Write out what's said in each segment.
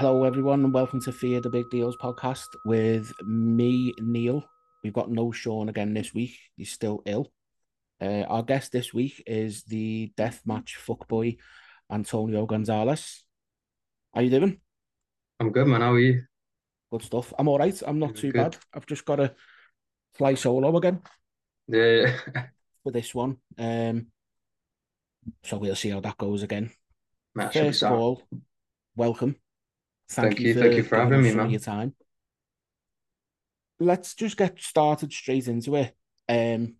Hello, everyone, and welcome to Fear the Big Deals podcast with me, Neil. We've got no Sean again this week. He's still ill. Uh, our guest this week is the deathmatch fuckboy, Antonio Gonzalez. How are you doing? I'm good, man. How are you? Good stuff. I'm all right. I'm not too good. bad. I've just got to fly solo again Yeah, for this one. Um, so we'll see how that goes again. First of all, welcome. Thank, Thank you you, for thank you for having me, some man. your time. Let's just get started straight into it. Um,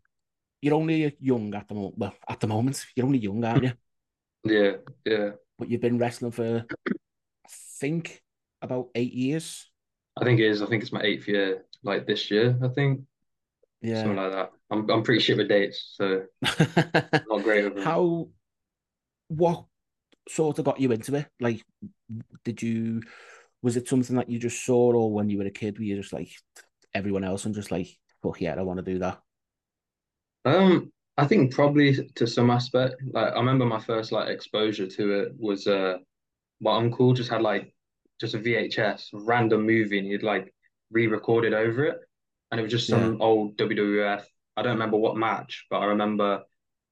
you're only young at the moment. Well, at the moment, you're only young, aren't you? Yeah, yeah. But you've been wrestling for, I think, about eight years. I think it is. I think it's my eighth year, like this year, I think. Yeah. Something like that. I'm I'm pretty shit with dates, so not great with them. How, what sort of got you into it? Like, did you, was it something that you just saw, or when you were a kid, were you just like everyone else and just like, fuck yeah, I want to do that? Um, I think probably to some aspect. Like I remember my first like exposure to it was uh my uncle just had like just a VHS random movie and he'd like re-recorded over it. And it was just Yeah. some old WWF. I don't remember what match, but I remember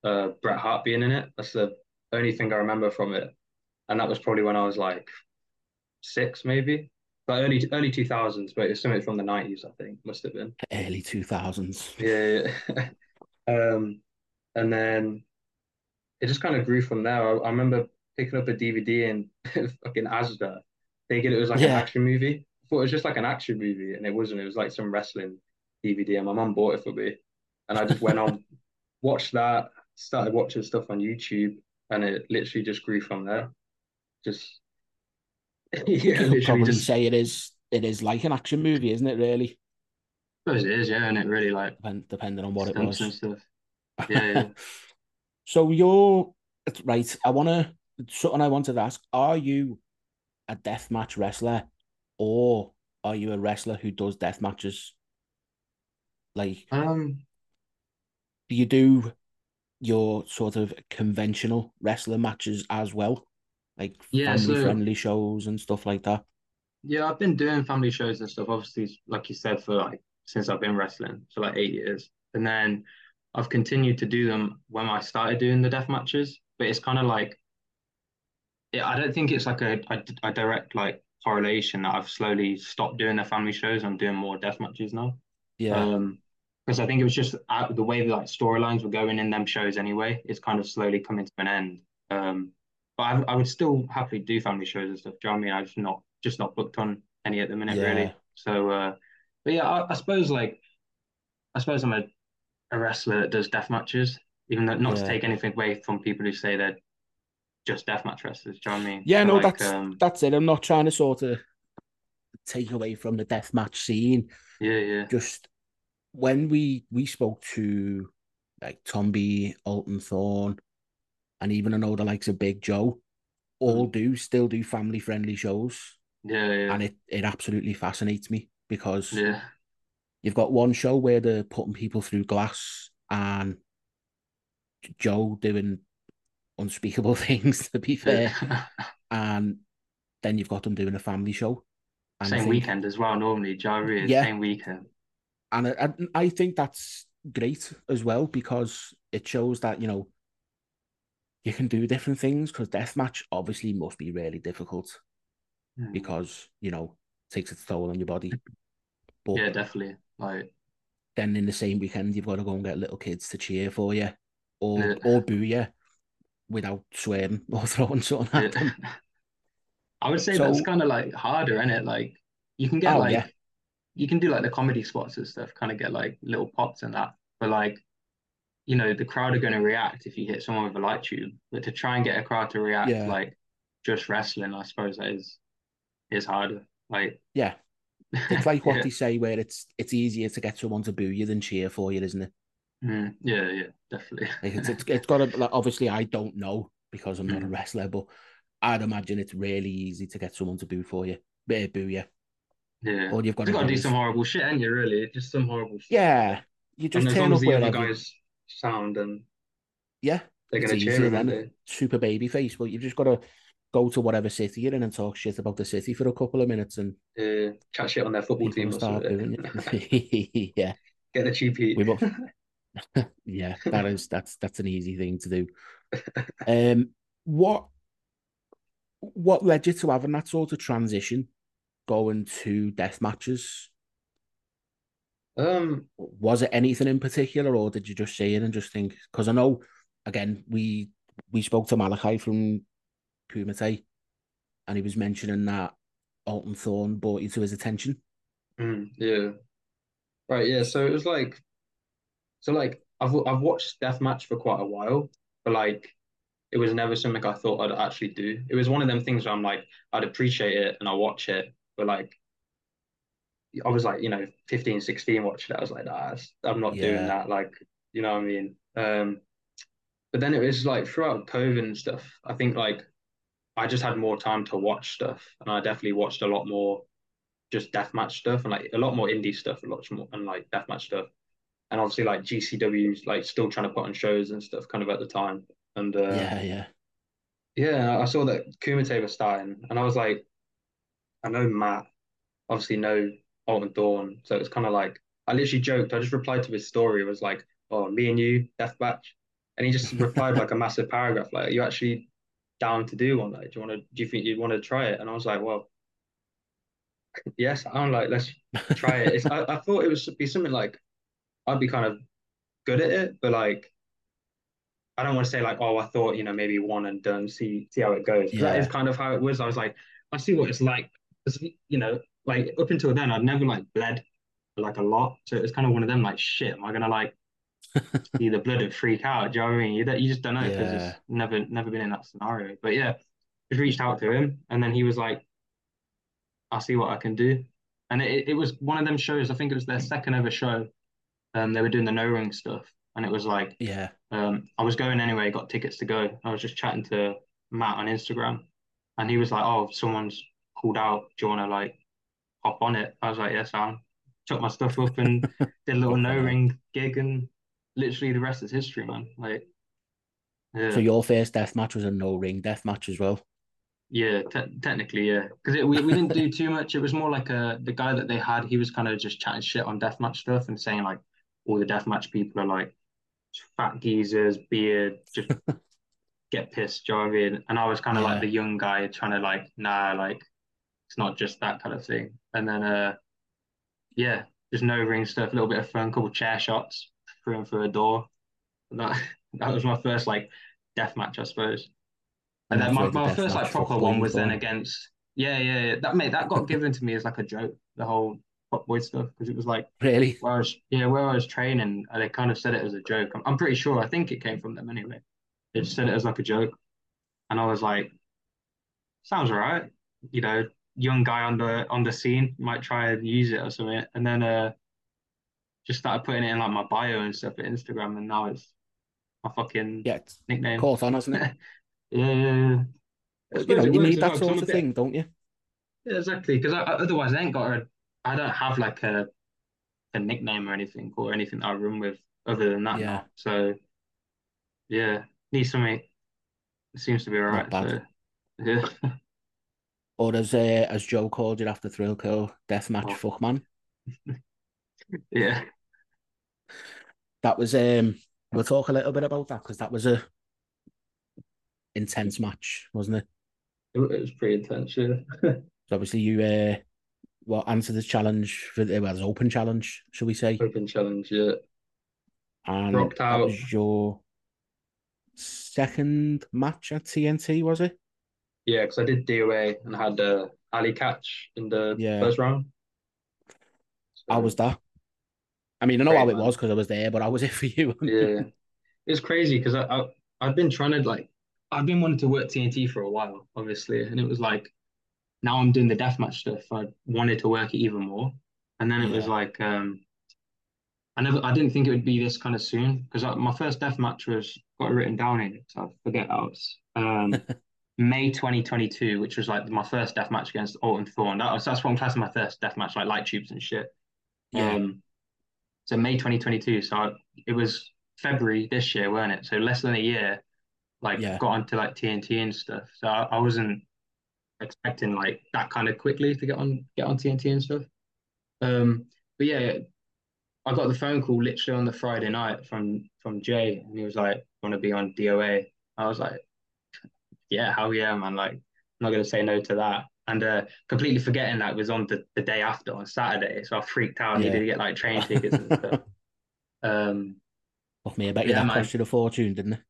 uh Bret Hart being in it. That's the only thing I remember from it. And that was probably when I was like six, maybe. But early early 2000s, but it's something from the 90s, I think, must have been. Early 2000s. Yeah. yeah. Um, and then it just kind of grew from there. I, I remember picking up a DVD and fucking Asda, thinking it was like an action movie. I thought it was just like an action movie, and it wasn't. It was like some wrestling DVD, and my mum bought it for me. And I just went on, watched that, started watching stuff on YouTube, and it literally just grew from there. Just yeah, you could probably just. say it is it is like an action movie, isn't it? Really, I suppose it is, yeah, and it really like Depend, depending on what it was. stuff. Yeah, yeah. So you're right. I want to something I wanted to ask: Are you a death match wrestler, or are you a wrestler who does death matches? Like, Um, do you do your sort of conventional wrestler matches as well, like yeah. So family-friendly shows and stuff like that? Yeah, I've been doing family shows and stuff, obviously, like you said, for like since I've been wrestling for like eight years. And then I've continued to do them when I started doing the death matches. But it's kind of like, yeah, I don't think it's like a, a, a direct like correlation that I've slowly stopped doing the family shows. I'm doing more death matches now. Yeah, Um, because I think it was just uh, the way the like storylines were going in them shows anyway. It's kind of slowly coming to an end. Um, but I, I would still happily do family shows and stuff. Do you know what I mean? I'm just not just not booked on any at the minute, yeah, really. So, uh, but yeah, I, I suppose like I suppose I'm a, a wrestler that does death matches, even though not to take anything away from people who say they're just death match wrestlers. Do you know what I mean? Yeah, So no, like, that's um, that's it. I'm not trying to sort of take away from the deathmatch scene. yeah, yeah, Just when we we spoke to like Tomby, Alton Thorne, and even I know the likes of Big Joe, all Mm. do still do family friendly shows, yeah, yeah, and it it absolutely fascinates me because yeah, you've got one show where they're putting people through glass and Joe doing unspeakable things. To be fair, yeah. and then you've got them doing a family show, and Same think weekend as well. Normally, Jari is yeah, same weekend. And I, I think that's great as well because it shows that you know you can do different things because deathmatch obviously must be really difficult Mm. because you know takes its toll on your body but Yeah, definitely. Like, then in the same weekend you've got to go and get little kids to cheer for you or yeah, or boo you without swearing or throwing something at yeah. them I would say that's kind of like harder, isn't it? Like, you can get oh yeah like you can do like the comedy spots and stuff, kind of get like little pops and that. But like, you know, the crowd are going to react if you hit someone with a light tube. But to try and get a crowd to react yeah like just wrestling, I suppose that is is harder. Like, yeah it's like what yeah, they say where it's it's easier to get someone to boo you than cheer for you isn't it Mm, yeah, yeah, definitely. like it's it's, it's got to like obviously I don't know because I'm not a Mm, wrestler but I'd imagine it's really easy to get someone to boo for you eh, boo you yeah, all you've got you to got to do some horrible shit, ain't you? Really, just some horrible shit. yeah you just turn up the other guys sound and yeah they're cheer him, aren't then they? super baby face but you've just got to go to whatever city you're in and talk shit about the city for a couple of minutes and uh, chat shit on their football team or start doing it. yeah, Get the cheap heat. both. yeah, that is that's that's an easy thing to do. Um, what what led you to having that sort of transition, going to death matches? Um, Was it anything in particular, or did you just see it and just think? Because I know, again, we we spoke to Malachi from Kumite, and he was mentioning that Alton Thorne brought you to his attention. mm, yeah. Right, yeah. So it was like, so like I've I've watched Deathmatch for quite a while, but like it was never something I thought I'd actually do. It was one of them things where I'm like, I'd appreciate it and I watch it, but like I was like, you know, 15, 16 watching it. I was like, nah, I'm not doing that. Like, you know what I mean? Um, but then it was like throughout COVID and stuff, I think like I just had more time to watch stuff and I definitely watched a lot more just deathmatch stuff and like a lot more indie stuff, a lot more and like deathmatch stuff. And obviously like GCW's like still trying to put on shows and stuff kind of at the time. And uh Yeah, yeah, yeah, I saw that Kumite was starting and I was like, I know Matt, obviously know Alton Thorne. So it's kind of like I literally joked, I just replied to his story, it was like, Oh, me and you, deathmatch. And he just replied like a massive paragraph, like, Are you actually down to do one? Like, do you want to do you think you'd want to try it? And I was like, Well, yes, I'm like, let's try it. It's, I, I thought it would be something like I'd be kind of good at it, but like I don't want to say like, oh, I thought, you know, maybe one and done, see see how it goes." That Yeah. is kind of how it was. I was like, I see what it's like. 'Cause, you know, like up until then, I'd never like bled like a lot. So it was kind of one of them like, shit, am I gonna like see the blood and freak out? Do you know what I mean? You, you just don't know because Yeah. it's never never been in that scenario. But yeah, just reached out to him and then he was like, I'll see what I can do. And it, it was one of them shows, I think it was their second ever show. Um, they were doing the no ring stuff. And it was like, yeah. um, I was going anyway, got tickets to go. I was just chatting to Matt on Instagram, and he was like, "Oh, someone's pulled out. Do you want to like hop on it?" I was like, "Yes, I'm." Took my stuff up and did a little no ring gig, and literally the rest is history, man. Like, yeah, So your first death match was a no ring death match as well. yeah, te technically, yeah, because we we didn't do too much. It was more like a the guy that they had. He was kind of just chatting shit on deathmatch stuff and saying like all the deathmatch people are like fat geezers, beard, just get pissed, do you know what I mean? And I was kind of like the young guy trying to like, nah, like it's not just that kind of thing. And then uh yeah, just no ring stuff, a little bit of fun, couple chair shots, through and through a door. And that that was my first like death match, I suppose. And, And then my, my first like proper one was then against yeah, yeah, yeah. That mate that got given to me as like a joke, the whole pop boy stuff, because it was like Really? where I was, yeah, where I was training, they kind of said it as a joke. I'm, I'm pretty sure. I think it came from them anyway. They just said it as like a joke, and I was like, "Sounds alright." You know, young guy on the on the scene might try and use it or something, and then uh, just started putting it in like my bio and stuff at Instagram, and now it's my fucking Yeah, nickname. caught on, hasn't it? Yeah, yeah, yeah. You know, you need that well, that 'cause I'm sort of bit- thing, don't you? Yeah, exactly. Because otherwise, I ain't got a. I don't have like a a nickname or anything or anything I run with other than that Yeah. now. So yeah, need something. It seems to be all right. Not bad. So yeah, Or as uh, as Joe called it after Thrill Kill, deathmatch Oh. fuckman. yeah, That was um we'll talk a little bit about that because that was a intense match, wasn't it? it, was pretty intense. Yeah, So obviously you uh well answered this challenge for the well, it's open challenge, shall we say? open challenge. Yeah, And Rocked that out. was your second match at TNT, was it? Yeah. Because I did DOA and had uh, Allie Katch in the Yeah. first round. So, was there. I mean, I know how it man. was because I was there, but I was it for you? yeah, it's crazy because I, I I've been trying to like I've been wanting to work TNT for a while, obviously, and it was like now I'm doing the deathmatch stuff. I wanted to work it even more, and then it was like um, I never I didn't think it would be this kind of soon because my first deathmatch was got it written down in it, so I forget how it's um May 2022, which was like my first death match against Alton Thorne. That was that's what I'm classing my first death match, like light tubes and shit. Yeah. Um, so May 2022. So I, it was February this year, weren't it? So less than a year. like Yeah. got onto like TNT and stuff. So I, I wasn't expecting like that kind of quickly to get on get on TNT and stuff. Um, but yeah, I got the phone call literally on the Friday night from from Jay, and he was like, "Want to be on DOA?" I was like, "Yeah, hell yeah, man! Like, I'm not gonna say no to that." And uh, completely forgetting that was on the, the day after on Saturday, so I freaked out. I Yeah. needed to get like train tickets and stuff. Um, Fuck me, I bet you Yeah, that man. cost you a fortune, didn't it?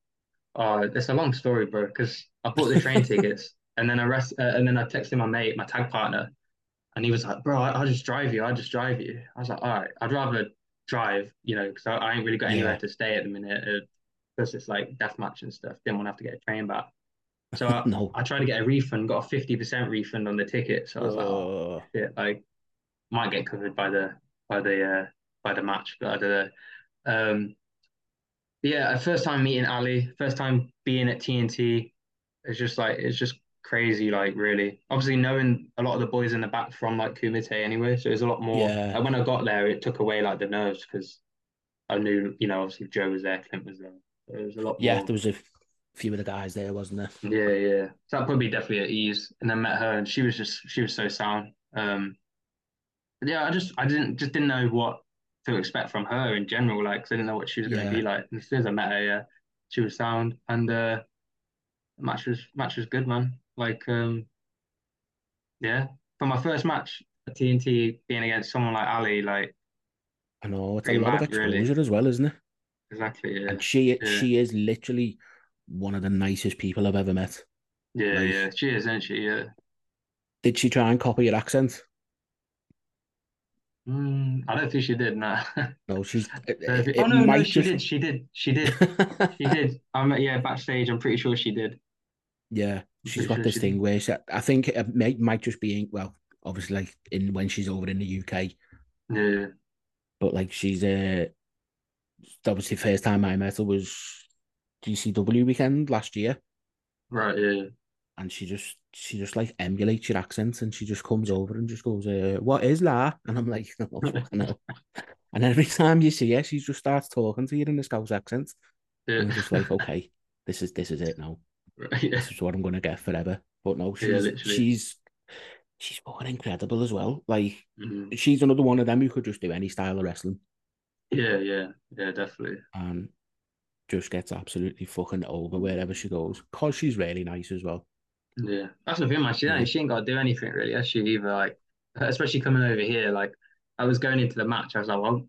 oh, it's a long story, bro. Because I bought the train tickets, and then I rest, uh, and then I texted my mate, my tag partner, and he was like, "Bro, I, I'll just drive you. I'll just drive you." I was like, "All right, I'd rather drive, you know, because I, I ain't really got anywhere Yeah. to stay at the minute. Uh, because it's like deathmatch and stuff. Didn't want to have to get a train back. So I, No. I tried to get a refund, got a fifty percent refund on the ticket. So I was like, "Oh Oh, shit, like might get covered by the by the uh, by the match, but I don't know." Um, yeah, first time meeting Allie, first time being at TNT. It's just like it's just crazy, like really. Obviously, knowing a lot of the boys in the back from like Kumite anyway, so it's a lot more. Yeah. Like when I got there, it took away like the nerves because I knew, you know, obviously Joe was there, Clint was there. So it was a lot yeah, more. there was a few of the guys there, wasn't there? Yeah, yeah. So that put me definitely at ease. And then met her, and she was just she was so sound. Um, but yeah, I just I didn't just didn't know what to expect from her in general, Like, I didn't know what she was going to Yeah. be like. And as soon as I met her, yeah, she was sound, and uh, match was match was good, man. Like, um, yeah, for my first match at TNT being against someone like Allie, like I know it's a lot of match, really. exposure as well, isn't it? exactly, yeah, And she yeah. she is literally one of the nicest people I've ever met. yeah, like- yeah. She is, isn't she? Yeah. Did she try and copy your accent? Mm, I don't think she did. No. No, she's. It, it oh no, no, she just. did. She did. She did. She did. I'm yeah, backstage. I'm pretty sure she did. Yeah, she's got sure this she thing did. where she, I think it might might just be in, well, obviously like in when she's over in the UK, Yeah, but like she's uh obviously first time I met her was GCW weekend last year, right. Yeah, and she just she just like emulates your accent, and she just comes over and just goes, uh, "What is that?" And I'm like, "No, fucking hell." And every time you see her, she just starts talking to you in a Scouse accent, yeah. and just like, "Okay, this is this is it now. Right, yeah. This is what I'm gonna get forever." But no, she's literally. she's she's fucking incredible as well. Like Mhm. she's another one of them who could just do any style of wrestling Yeah, yeah, yeah, definitely. and just gets absolutely fucking over wherever she goes. Cause she's really nice as well. Yeah, that's the thing, man. She Yeah. ain't, she ain't got to do anything really, has she? Either like, especially coming over here. Like, I was going into the match, I was like, well,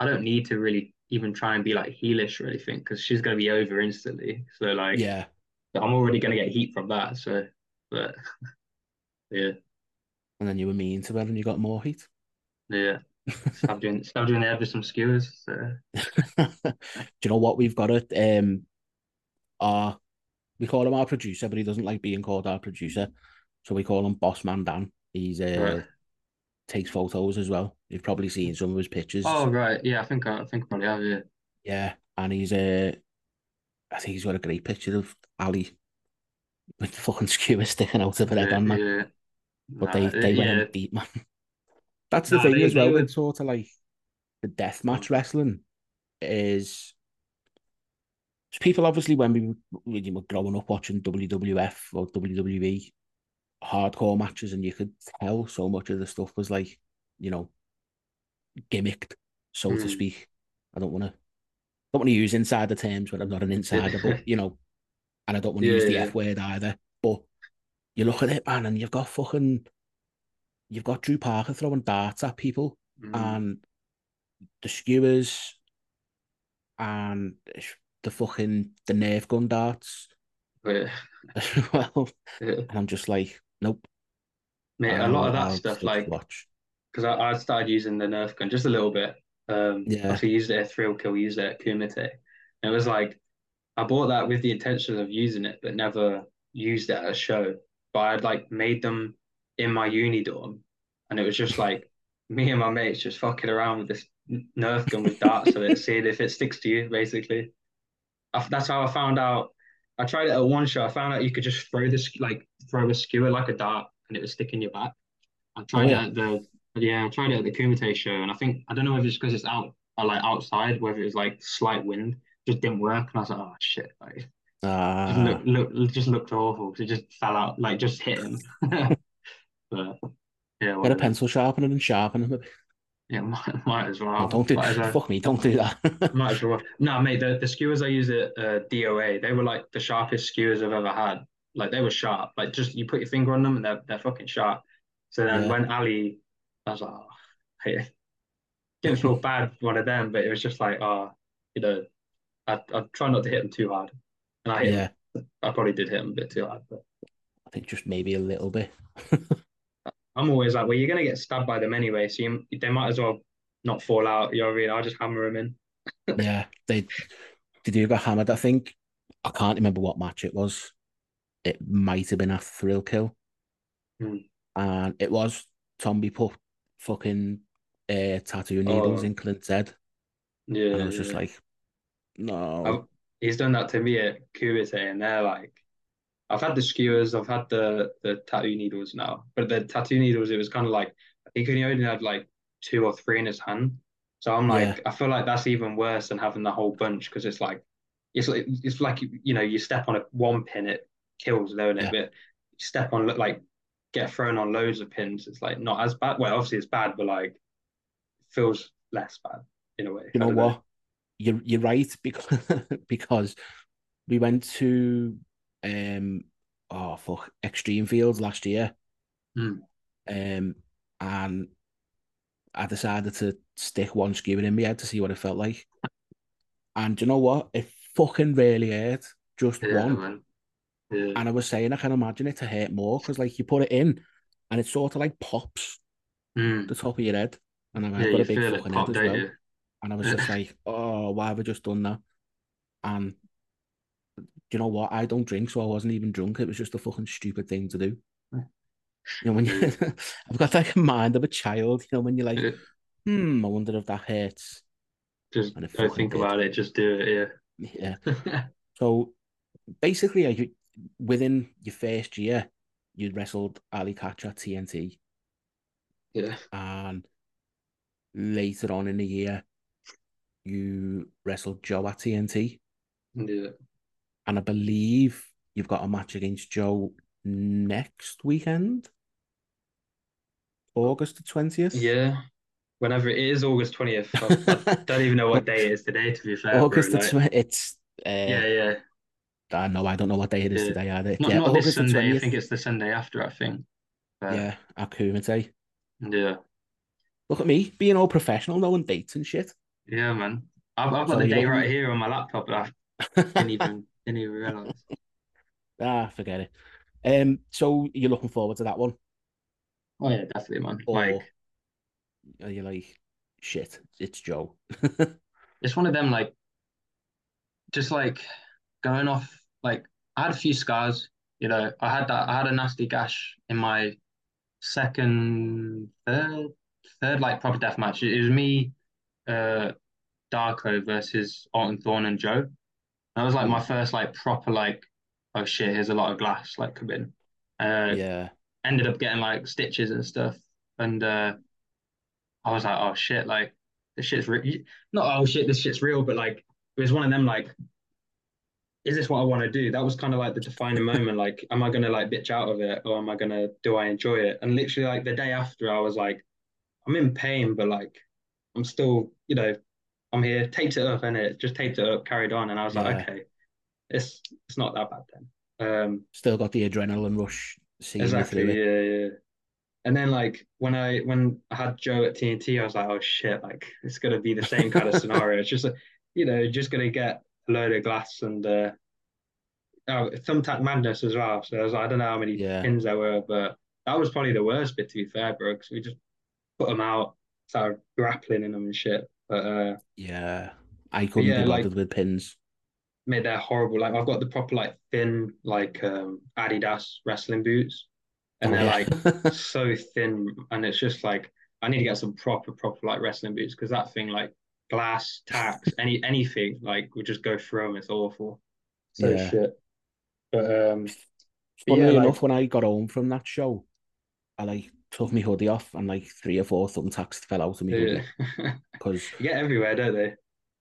I don't need to really even try and be like heelish or anything because she's gonna be over instantly. So like, Yeah, I'm already gonna get heat from that. So, but yeah, and then you were mean to her and you got more heat. yeah. Stop doing, stop doing the head with some skewers. So. do you know what we've got it? Um, our we call him our producer, but he doesn't like being called our producer, so we call him Boss Man Dan. He's uh Right. takes photos as well. You've probably seen some of his pictures. Oh right, yeah. I think I, I think I probably have. Yeah, Yeah, and he's uh, I think he's got a great picture of Allie with the fucking skewer sticking out of her head yeah, on that. yeah. But Nah, they they yeah, went in deep, man. That's the Nah, thing as well with sort of like the death match wrestling is people obviously when we when you were growing up watching WWF or WWE hardcore matches and you could tell so much of the stuff was like, you know, gimmicked, so to Mm. speak. I don't want to don't want to use insider terms when I'm not an insider, but you know, and I don't want to Yeah, use the yeah. F word either. But you look at it, man, and you've got fucking you've got Drew Parker throwing darts at people Mm, and the skewers and the fucking the Nerf gun darts as well. yeah. And I'm just like, nope. Mate, a lot of that stuff, like, watch. because I, I started using the Nerf gun just a little bit. Um, Yeah. obviously used it at Thrill Kill, used it at Kumite. And it was like, I bought that with the intention of using it, but never used it at a show. But I'd like made them in my uni dorm, and it was just like me and my mates just fucking around with this Nerf gun with darts on it, seeing if it sticks to you, basically. I, that's how I found out. I tried it at one show. I found out you could just throw this like throw a skewer like a dart, and it would stick in your back. I tried yeah. it at the yeah, I tried it at the Kumite show, and I think I don't know if it's because it's out uh, like outside, whether it was like slight wind, just didn't work, and I was like, oh shit, like Just Ah, look, look, just looked awful. It just fell out, like just hit him. But yeah, get a pencil sharpener and sharpen them. Yeah, might, might as well. No, don't do as well. fuck me, don't do that. Might as well. No, mate, the, the skewers I use at uh, DOA, they were like the sharpest skewers I've ever had. Like they were sharp. Like just you put your finger on them and they're they're fucking sharp. So then Yeah. when Allie, I was like, oh, hey. didn't feel bad for one of them, but it was just like, oh, you know, I I try not to hit them too hard. And I hit yeah, him. I probably did hit them a bit too hard, but I think just maybe a little bit. I'm always like, well, you're gonna get stabbed by them anyway, so you, they might as well not fall out. You know what I mean? I'll just hammer them in. Yeah, they they do get hammered. I think I can't remember what match it was. It might have been a thrill kill, Hmm. and it was Tomby put fucking uh, tattoo needles Oh. in Clint's head, Yeah, and I was just like, no, I've- he's done that to me at Kumite, and they're like, I've had the skewers, I've had the the tattoo needles now, but the tattoo needles, it was kind of like I think he only had like two or three in his hand, so I'm like, Yeah. I feel like that's even worse than having the whole bunch because it's like, it's like it's like you know you step on a one pin, it kills, don't it? Yeah. But you step on like get thrown on loads of pins, it's like not as bad. Well, obviously it's bad, but like feels less bad in a way. you know what? You're you're right because because we went to um oh fuck Extreme Fields last year, Hmm. um and I decided to stick one skewer in my head to see what it felt like, and you know what? It fucking really hurt, just Yeah, one. Yeah. And I was saying I can imagine it to hurt more because like you put it in, and it sort of like pops Mm. the top of your head, and I've Yeah, got a big fucking head as well. And I was just like, oh, why have I just done that? And you know what? I don't drink, so I wasn't even drunk. It was just a fucking stupid thing to do. You know, when you, I've got like a mind of a child, you know, when you're like, hmm, I wonder if that hurts. Just don't think did. about it, just do it, Yeah. yeah. So basically, within your first year, you wrestled Allie Katch at TNT, Yeah. and later on in the year, you wrestled Joe at TNT. Yeah. And I believe you've got a match against Joe next weekend, August the twentieth. Yeah. Whenever it is August 20th, I, I don't even know what day it is today, to be fair. August the twentieth. It's uh, yeah, yeah. I know I don't know what day it is Yeah. today either. Not, yeah, not August this Sunday, I think it's the Sunday after, I think. But, Yeah, at Kumite. yeah. Look at me being all professional, knowing dates and shit. Yeah, man. I've, I've got So the date right here on my laptop, but I didn't even, didn't even realize. ah, forget it. Um, so you're looking forward to that one, Oh, yeah, definitely, man. or Like, are you like, shit? It's Joe. it's one of them like just like going off like I had a few scars, you know. I had that I had a nasty gash in my second third third like proper death match. It was me, uh Darko versus Alton Thorne and Joe. That was like my first like proper like oh shit, here's a lot of glass like come in. Uh yeah, ended up getting like stitches and stuff. And uh, I was like, oh shit, like this shit's real. Not oh shit, this shit's real, but like it was one of them like, is this what I want to do? That was kind of like the defining moment. Like, am I gonna like bitch out of it, or am I gonna do I enjoy it? And literally like the day after, I was like, I'm in pain, but like I'm still, you know, I'm here. Taped it up, and it just taped it up, carried on, and I was like, okay, it's it's not that bad then. Um, still got the adrenaline rush. Exactly. it. Yeah, yeah. And then like when I when I had Joe at TNT, I was like, oh shit, like it's gonna be the same kind of scenario. It's just a, you know, just gonna get a load of glass and uh oh, thumbtack madness as well. So I was like, I don't know how many Yeah. pins there were, but that was probably the worst bit to be fair, bro. Because we just put them out, started grappling in them and shit. But uh Yeah, I couldn't yeah, be like- bothered with pins. made that horrible. Like I've got the proper like thin like um Adidas wrestling boots. And Oh, they're yeah. like so thin, and it's just like I need to get some proper, proper like wrestling boots because that thing, like glass, tacks, any anything, like would just go through them. It's awful. So Yeah. shit. But um, Funnily yeah, like- enough, when I got home from that show, I like took my hoodie off and like three or four thumbtacks fell out of me yeah. hoodie because you get everywhere, don't they?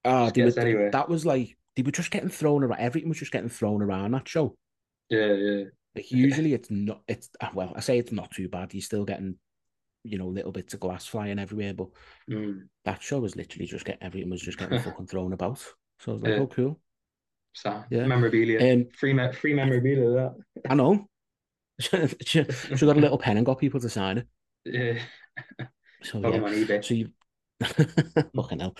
ah, Just they were- anywhere. that was like they were just getting thrown around. Everything was just getting thrown around that show. Yeah, yeah. Like usually it's not. It's uh, well, I say it's not too bad. You're still getting, you know, little bits of glass flying everywhere, but Mm. that show was literally just getting everything was just getting fucking thrown about. So I was like, Yeah. oh, cool. So Yeah. memorabilia. Um, free me- free memorabilia that. I know. She, she got a little pen and got people to sign it. Yeah. So Got yeah. on eBay. So you fucking hell.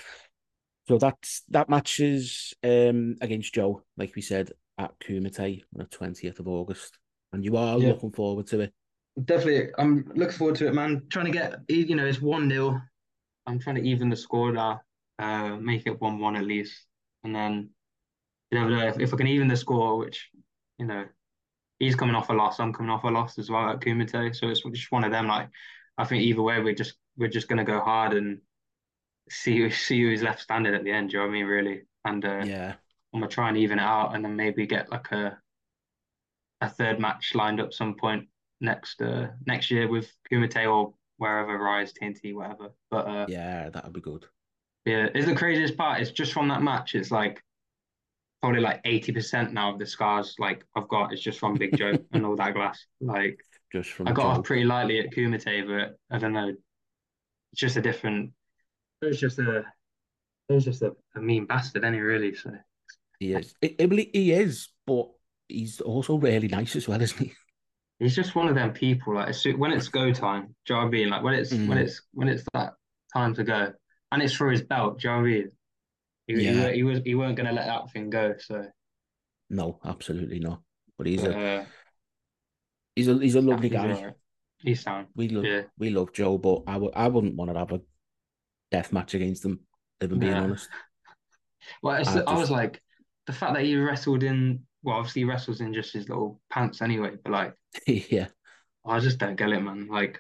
So that's that matches um against Joe, like we said, at Kumite on the twentieth of August, and you are Yeah. looking forward to it. Definitely, I'm looking forward to it, man. Trying to get, you know, it's 1 0. I'm trying to even the score now, uh, make it 1 1 at least. And then, you never know, if, if I can even the score, which, you know, he's coming off a loss, I'm coming off a loss as well at Kumite. So it's just one of them. Like, I think either way, we're just we're just gonna go hard and see who see who's left standing at the end. Do you know what I mean? Really, and uh, Yeah, I'm gonna try and even it out, and then maybe get like a a third match lined up some point next uh next year with Kumite or wherever Rise TNT whatever. But uh, yeah, that would be good. yeah, it's the craziest part. It's just from that match. It's like probably like eighty percent now of the scars like I've got is just from Big Joe and all that glass. Like Just from I got Joe. off pretty lightly at Kumite, but I don't know. It's just a different. It's just a. It was just a, a mean bastard, any really. So He is. It, it- he is, but he's also really nice as well, isn't he? he's just one of them people. Like when it's go time, do you know what I mean? Like when it's when Mm. it's when it's that time to go, and it's for his belt. Do you know what I mean? He, he, Yeah. wa- he was he weren't gonna let that thing go. So No, absolutely not. But he's but, a uh, he's a he's a lovely he's guy. alright. He's sound. We love Yeah. we love Joe, but I would I wouldn't want to have a death match against him. If I'm being Yeah. honest. Well, it's, I I was like the fact that he wrestled in. Well, obviously he wrestles in just his little pants anyway. But like. yeah, I just don't get it, man. Like,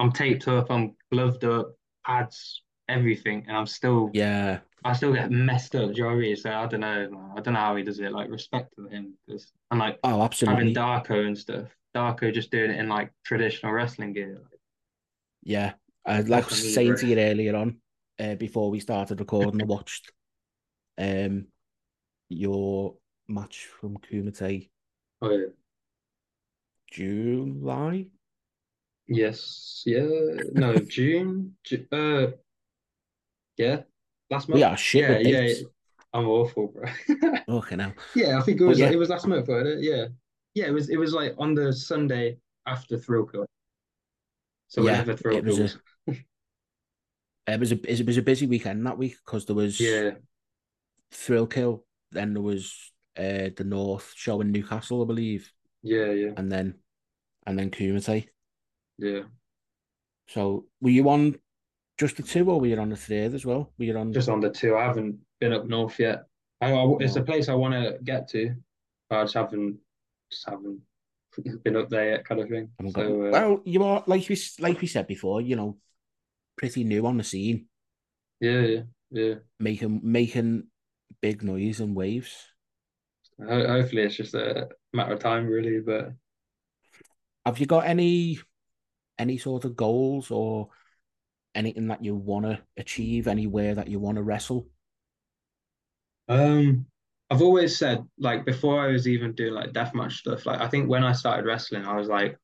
I'm taped up, I'm gloved up, pads, everything, and I'm still, yeah, I still get messed up. Do you know what I mean? So I don't know. I don't know how he does it. Like, respect to him, because and like oh, absolutely having Darko and stuff. Darko just doing it in like traditional wrestling gear. Like, yeah. I like Fucking me, saying to you earlier on, uh, before we started recording, I watched um your match from Kumite oh yeah. July. Yes. Yeah. No. June. Ju- uh. Yeah. Last month. We are shit yeah. Yeah. dates. I'm awful, bro. Okay, now Yeah, I think it was yeah. it was last month, wasn't it? Yeah. Yeah, it was it was like on the Sunday after Thrill Kill. So Yeah, whenever Thrill it was Kill a- it was a it was a busy weekend that week because there was Yeah, Thrill Kill, then there was uh the North show in Newcastle, I believe, yeah, yeah, and then and then Kumite. yeah. So were you on just the two, or were you on the third as well? Were you on? Just on the two. I haven't been up north yet. I, I- it's a place I want to get to. I just haven't just haven't been up there yet, kind of thing. haven't got- uh, well, you are like we like we said before. You know, pretty new on the scene, yeah, yeah, yeah. making making big noise and waves. Ho hopefully it's just a matter of time, really. But Have you got any any sort of goals or anything that you want to achieve? Anywhere that you want to wrestle? Um, I've always said, like, before I was even doing like deathmatch stuff, like, I think when I started wrestling, I was like,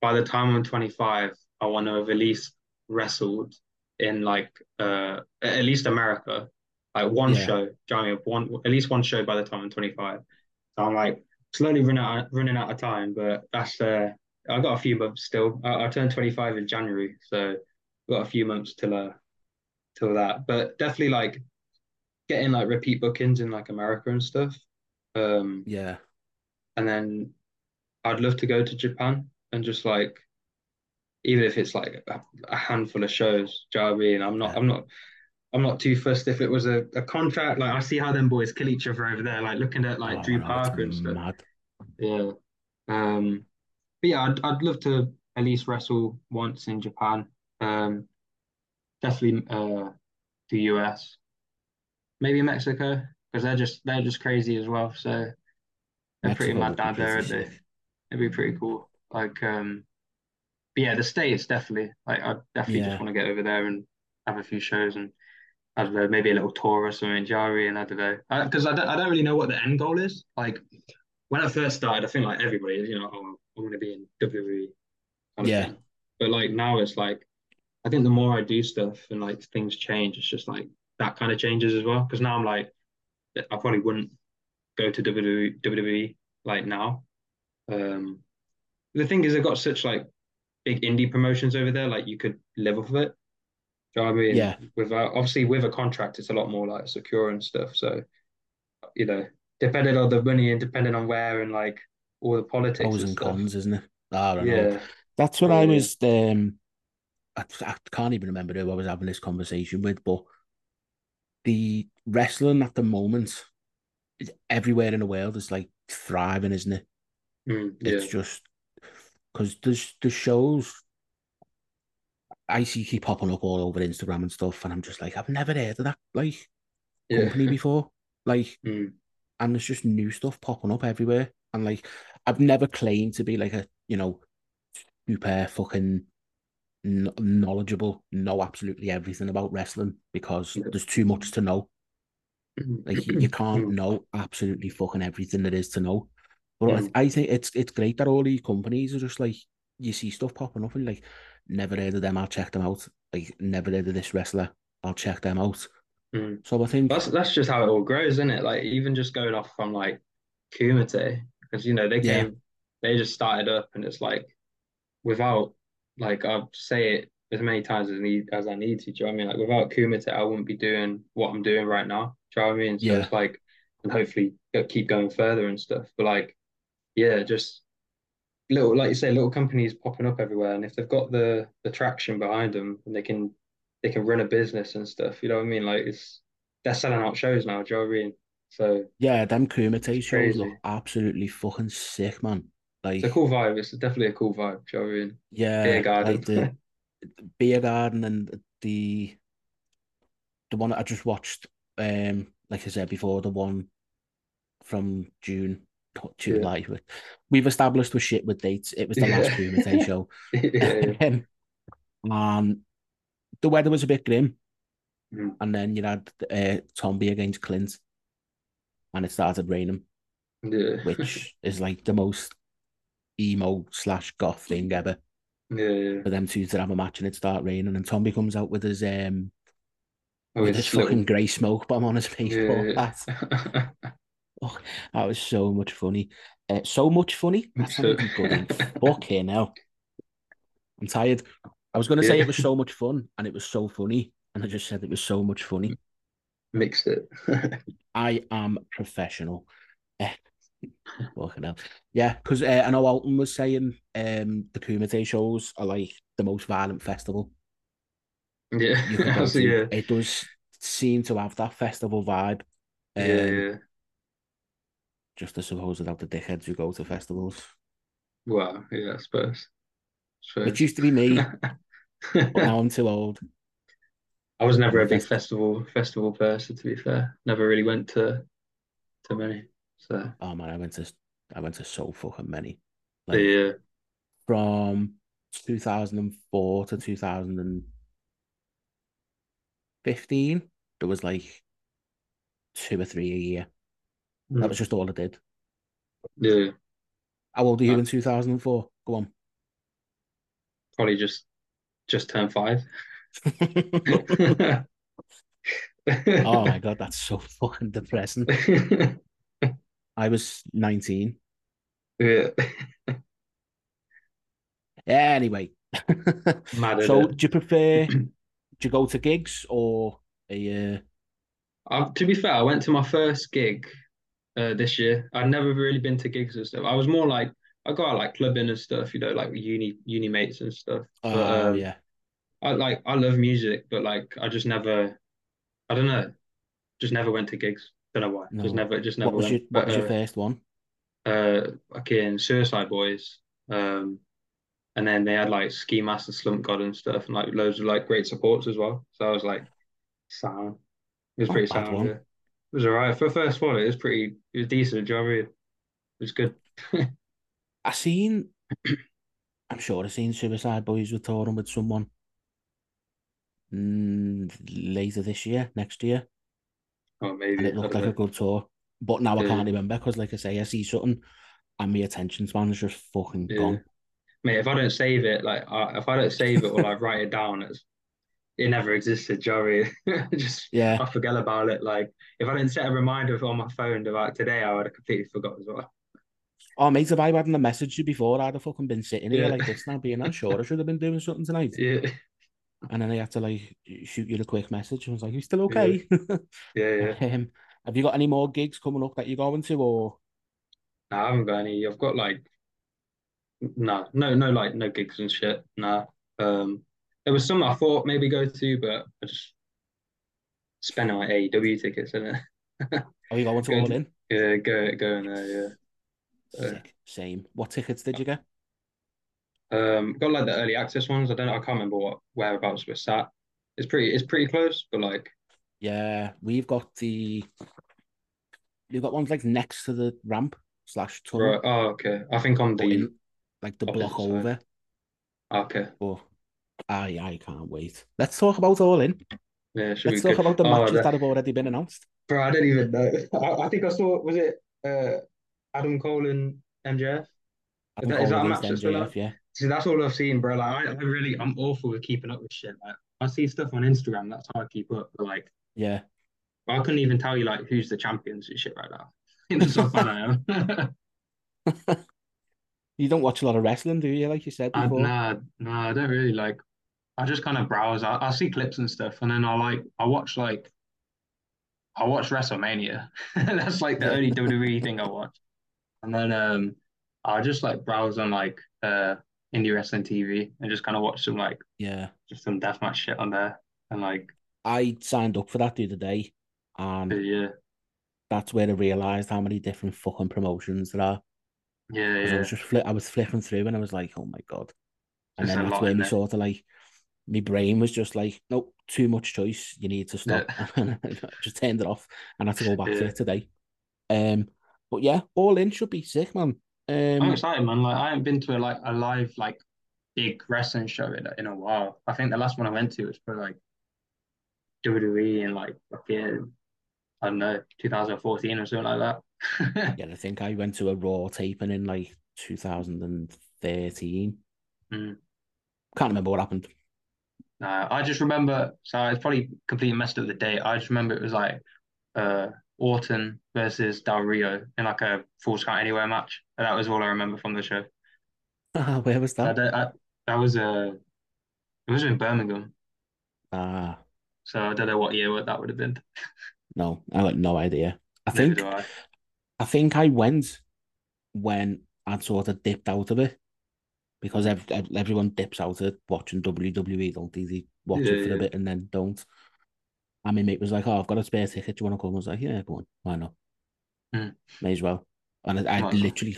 by the time I'm 25, I want to have at least wrestled in like, uh, at least America, like one Yeah. show, do you know I mean? One, at least one show by the time I'm 25. So I'm like slowly running out, running out of time, but that's, uh, I got a few months still. I, I turned 25 in January, so got a few months till, uh, till that, but definitely like getting like repeat bookings in like America and stuff. Um, Yeah, and then I'd love to go to Japan and just like, even if it's like a, a handful of shows, do you know what I mean? I'm not, Yeah. I'm not, I'm not too fussed if it was a, a contract. Like I see how them boys kill each other over there, like looking at like Oh, Drew Parker and stuff. mad. Yeah. Um, but yeah, I'd I'd love to at least wrestle once in Japan. Um, definitely uh the US, maybe Mexico, because they're just they're just crazy as well. So they're pretty mad down there, they? It'd be pretty cool. Like um, but yeah, the States definitely. Like I definitely Yeah. just want to get over there and have a few shows and I don't know, maybe a little tour or something, Jari, and I don't know, because I, I, don't, I don't really know what the end goal is. Like when I first started, I think like everybody, you know, oh, I'm going to be in WWE. yeah. But like now it's like, I think the more I do stuff and like things change, it's just like that kind of changes as well. Because now I'm like, I probably wouldn't go to WWE, WWE like now. Um, the thing is, they've got such like big indie promotions over there. Like you could live off of it. Do you know what I mean? Yeah. Without obviously with a contract, it's a lot more like secure and stuff. So, you know, depending on the money and depending on where and like all the politics Pros and, and cons, isn't it? I don't Yeah. know. That's what Yeah, I was. Um, I, I can't even remember who I was having this conversation with, but the wrestling at the moment, everywhere in the world is like thriving, isn't it? Mm, yeah. It's just because there's the shows I see keep popping up all over Instagram and stuff, and I'm just like, I've never heard of that like Yeah. company before. Like, Mm, and there's just new stuff popping up everywhere. And like, I've never claimed to be like a, you know, super fucking kn- knowledgeable, know absolutely everything about wrestling because Yeah. there's too much to know. Like, you, you can't know absolutely fucking everything there is to know. But Mm. I, I think it's it's great that all these companies are just like, you see stuff popping up and like, never heard of them, I'll check them out. Like, never heard of this wrestler, I'll check them out. mm. So I think, That's that's just how it all grows, isn't it? Like even just going off from like Kumite, because you know they Yeah. came, they just started up, and it's like without like I'll say it as many times as need as I need to. Do you know what I mean? Like without Kumite, I wouldn't be doing what I'm doing right now. Do you know what I mean? So Yeah. it's like, and hopefully keep going further and stuff. But like, yeah, just little like you say, little companies popping up everywhere, and if they've got the the traction behind them, and they can they can run a business and stuff. You know what I mean? Like it's they're selling out shows now. Do you know what I mean? So yeah, them Kumite shows look absolutely fucking sick, man. Like, it's a cool vibe. It's definitely a cool vibe. Do you know what I mean? yeah, Beer garden. like the beer garden and the the one that I just watched, um, like I said before, the one from June, July. but We've established with shit with dates. It was the last Yeah. Kumite show. yeah, yeah. Um, the weather was a bit grim. Mm. And then you had uh, Tomby against Clint, and it started raining, Yeah. which is like the most emo slash goth thing ever. yeah, yeah. For them two to have a match and it start raining, and Tommy comes out with his um Oh, with his little- fucking grey smoke bomb on his baseball yeah, hat. Oh, that was so much funny. Uh, so much funny. That's not So- good. in Fucking hell. I'm tired. I was going to say Yeah. it was so much fun and it was so funny. And I just said it was so much funny. Mixed it. I am professional. Eh, Fucking hell. Yeah, because uh, I know Alton was saying um, the Kumite shows are like the most violent festival yeah. So, yeah. It does seem to have that festival vibe. Um, Yeah, yeah. Just to suppose without the dickheads who go to festivals. Well, yeah, I suppose. Which used to be me, but now I'm too old. I was never a big festival festival person, to be fair. Never really went to to many. So Oh man, I went to I went to so fucking many. Like yeah, from 2004 to 2015, there was like two or three a year. That mm. was just all I did. yeah, How old are you in 2004? Go on. probably just just turned five. oh my god, that's so fucking depressing. I was 19. yeah, Anyway. mad. so do you prefer do you go to gigs or a uh, uh, to be fair, I went to my first gig uh, this year. I'd never really been to gigs and stuff. I was more like I go out like clubbing and stuff, you know, like uni uni mates and stuff. Oh um, yeah. I like I love music, but like I just never, I don't know, just never went to gigs. Don't know why. Just never, just never What was went. your what But was your uh, first one? uh, fucking Suicide Boys, um, and then they had like Ski Mask the, Slump God, and stuff, and like loads of like great supports as well. So I was like, sound. It was Not pretty sound. Yeah. It was alright for the first one. It was pretty. It was decent. Do you know I mean? It was good. I seen I'm sure I seen Suicide Boys were touring with someone. mm, later this year, next year, Oh, and maybe. it looked like a good tour. But now I can't remember because, like I say, I see something, and my attention span is just fucking yeah. gone. Mate, if I don't save it, like I, if I don't save it or like write it down, it's it never existed, do you know what I mean? Just Yeah. I forget about it. Like if I didn't set a reminder on my phone about today, I would have completely forgot as well. Oh, mate, if I hadn't messaged you before, I'd have fucking been sitting here Yeah, like this now, being unsure. I should have been doing something tonight. yeah, And then I had to like shoot you a quick message. I was like, "You still okay?" yeah, yeah. um, have you got any more gigs coming up that you're going to, or No, I haven't got any. I've got like no, no, no, like no gigs and shit. No. Um, there was some I thought maybe go to, but I just spent on AEW tickets and are you going to going all in? yeah, go going there. Yeah. Sick. Same. What tickets did you get? Um, got like the early access ones. I don't know. I can't remember what whereabouts we're sat. It's pretty. It's pretty close, but like Yeah, we've got the we've got ones like next to the ramp slash right. Oh, okay. I think on the in like the block side. over. Okay. Oh, I I can't wait. Let's talk about all in. Yeah, should Let's talk good. about the Oh, matches that have already been announced. bro, I don't even know. I, I think I saw. Was it uh Adam Cole and MJF? Is Adam that, is Cole that a match MJF, yeah. See, that's all I've seen, bro. Like, I, I really, I'm awful with keeping up with shit. Like, I see stuff on Instagram. That's how I keep up. But like, Yeah. I couldn't even tell you like who's the champions and shit right now. That's how bad I am. You don't watch a lot of wrestling, do you? Like you said before. nah, nah, I don't really like. I just kind of browse. I, I see clips and stuff, and then I like. I watch like. I watch WrestleMania. That's like the only WWE thing I watch. And then um, I just like browse on like uh indie wrestling TV and just kind of watch some like Yeah. just some deathmatch shit on there. And like, I signed up for that the other day, and yeah, that's where I realised how many different fucking promotions there are. yeah, Because I was just fli I was flipping through and I was like, oh my god. And There's then that's when me sort of like my brain was just like, nope, too much choice. You need to stop. Yeah, just turned it off and had to go back to it today. Um, but yeah, all in should be sick, man. I'm Um, excited, man. Like, I haven't been to a, like a live like big wrestling show in, in a while. I think the last one I went to was for like WWE in like fucking I don't know 2014 or something like that. yeah, I think I went to a Raw taping in like 2013. Mm. Can't remember what happened. Nah, I just remember. So it's probably completely messed up the date. I just remember it was like uh Orton versus Del Rio in like a Full Count Anywhere match. And that was all I remember from the show. Where was that? don't, I, that was uh, it was in Birmingham. Ah, So I don't know what year that would have been. no, I got no idea. I Neither think I. I think I went when I'd sort of dipped out of it because ev ev- everyone dips out of watching WWE, don't they? They watch Yeah, it for a bit and then don't. And my mate was like, "Oh, I've got a spare ticket. Do you want to come?" I was like, "Yeah, go on. Why not? Mm. May as well." And I, I Might as well. literally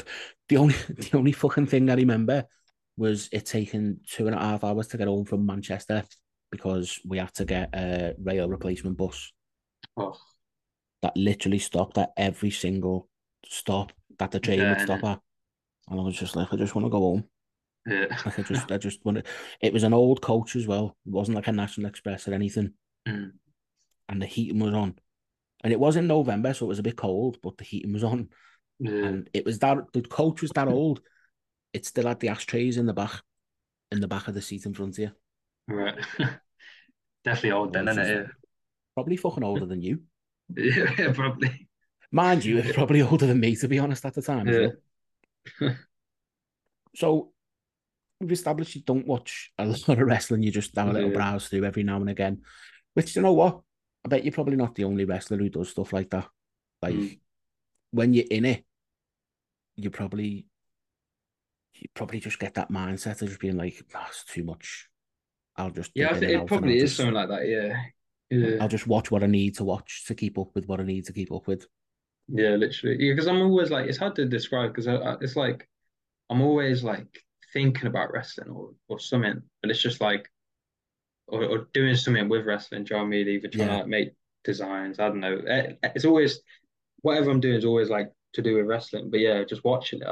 the only the only fucking thing I remember was it taking two and a half hours to get home from Manchester because we had to get a rail replacement bus Oh, that literally stopped at every single stop that the train yeah, would stop at. And I was just like, I just want to go home. yeah. Like I just I just want to it was an old coach as well. It wasn't like a National Express or anything. Mm. And the heating was on. And it was in November, so it was a bit cold, but the heating was on. Yeah, And it was that the coach was that old. It still had the ashtrays in the back, in the back of the seat in front of you. right. Definitely old then, isn't like, probably fucking older than you. Yeah, probably. Mind you, it's probably older than me, to be honest, at the time Yeah. So we've established you don't watch a lot of wrestling, you just have a little Yeah. browse through every now and again. Which you know what? I bet you're probably not the only wrestler who does stuff like that. Like Mm. when you're in it, you probably you probably just get that mindset of just being like, oh, it's too much. I'll just Yeah, I think it probably is just something like that. Yeah. Yeah. I'll just watch what I need to watch to keep up with what I need to keep up with. Yeah, literally. Yeah, because I'm always like, it's hard to describe because it's like I'm always like thinking about wrestling or, or something, but it's just like, or, or doing something with wrestling. Do you know what I mean? Either trying Yeah. to like make designs. I don't know. Eh, It's always whatever I'm doing is always like to do with wrestling. But yeah, just watching it,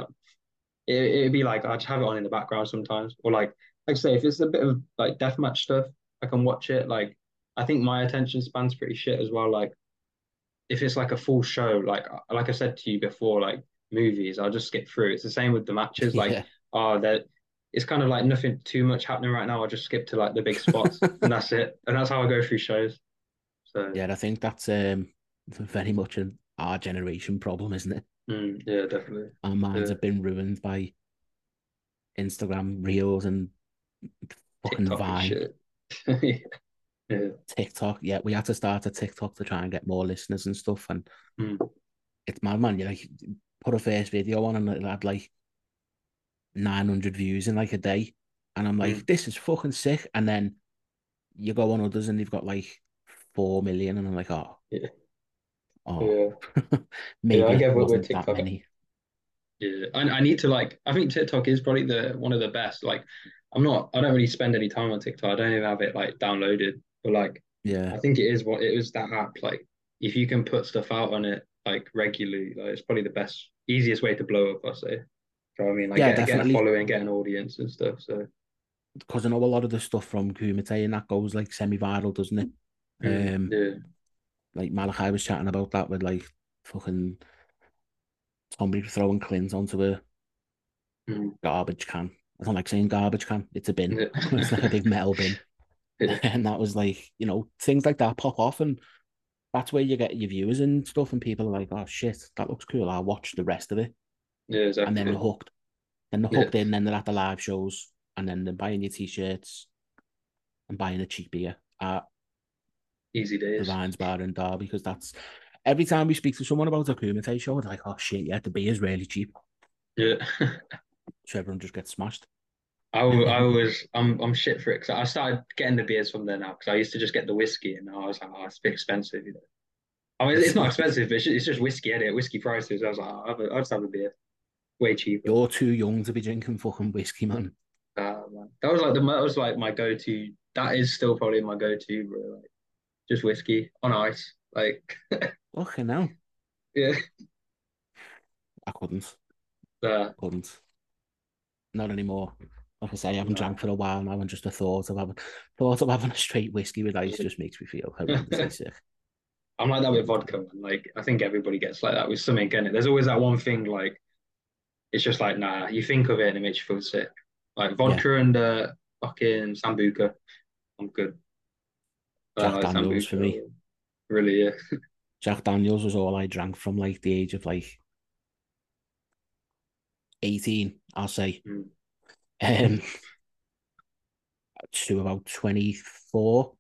it it'd be like I'd have it on in the background sometimes, or like like I say, if it's a bit of like deathmatch stuff, I can watch it. Like I think my attention span's pretty shit as well. Like if it's like a full show, like like I said to you before, like movies, I'll just skip through. It's the same with the matches. Like, Yeah. oh, that it's kind of like nothing too much happening right now. I'll just skip to like the big spots, and that's it. And that's how I go through shows. So Yeah, I think that's um very much an our generation problem, isn't it? mm, yeah, definitely. Our minds Yeah. have been ruined by Instagram reels and fucking TikTok and Vine, shit. yeah. TikTok. Yeah, we had to start a TikTok to try and get more listeners and stuff. And Mm. it's mad, man. You like put a first video on and it had like 900 views in like a day. And I'm like, Mm. this is fucking sick. And then you go on others and they've got like 4 million. And I'm like, oh, Yeah. oh, Yeah. maybe I get what with wasn't that TikTok. many. Yeah, I, I need to like. I think TikTok is probably the one of the best. Like, I'm not. I don't really spend any time on TikTok. I don't even have it like downloaded. But like, Yeah. I think it is what it is that app. Like, if you can put stuff out on it like regularly, like it's probably the best, easiest way to blow up. I say. Do you know what I mean? Like, Yeah, get, get a following, get an audience and stuff. So, Because I know a lot of the stuff from Kumite and that goes like semi viral, doesn't it? mm, Um, yeah, like Malachi was chatting about that with like fucking somebody throwing Clint onto a mm, garbage can. I don't like saying garbage can. It's a bin. yeah. it's like a big metal bin. Yeah. And that was like, you know, things like that pop off and that's where you get your viewers and stuff and people are like, oh shit, that looks cool. I'll watch the rest of it. Yeah, exactly. And then they're hooked. Then they're Yeah. hooked in, then they're at the live shows and then they're buying your t-shirts and buying a cheap beer at Easy Days. the. Vines Bar in Derby because that's every time we speak to someone about a Kumite show, they're like, oh shit, yeah, the beer's really cheap. Yeah. So everyone just gets smashed. I, I was I'm I'm shit for it because I started getting the beers from there now because I used to just get the whiskey and I was like oh it's a bit expensive you know I mean it's not expensive but it's just, it's just whiskey edit whiskey prices I was like oh, I'll, a- I'll just have a beer way cheaper You're too young to be drinking fucking whiskey, man. Ah, man. that was like the that was like my go-to that is still probably my go-to bro like just whiskey on ice like Fucking hell. yeah I couldn't. uh, Couldn't. Not anymore. Like I say, I haven't No. drank for a while now, and just the thought of having thought of having a straight whiskey with ice just makes me feel horrendously sick. I'm like that with vodka man. like I think everybody gets like that with something in it there's always that one thing like it's just like nah you think of it and it makes you feel sick like vodka and uh fucking sambuca I'm good Jack Daniels for me. really yeah Jack Daniels was all I drank from like the age of like 18, I'll say. Mm. Um, to about 24.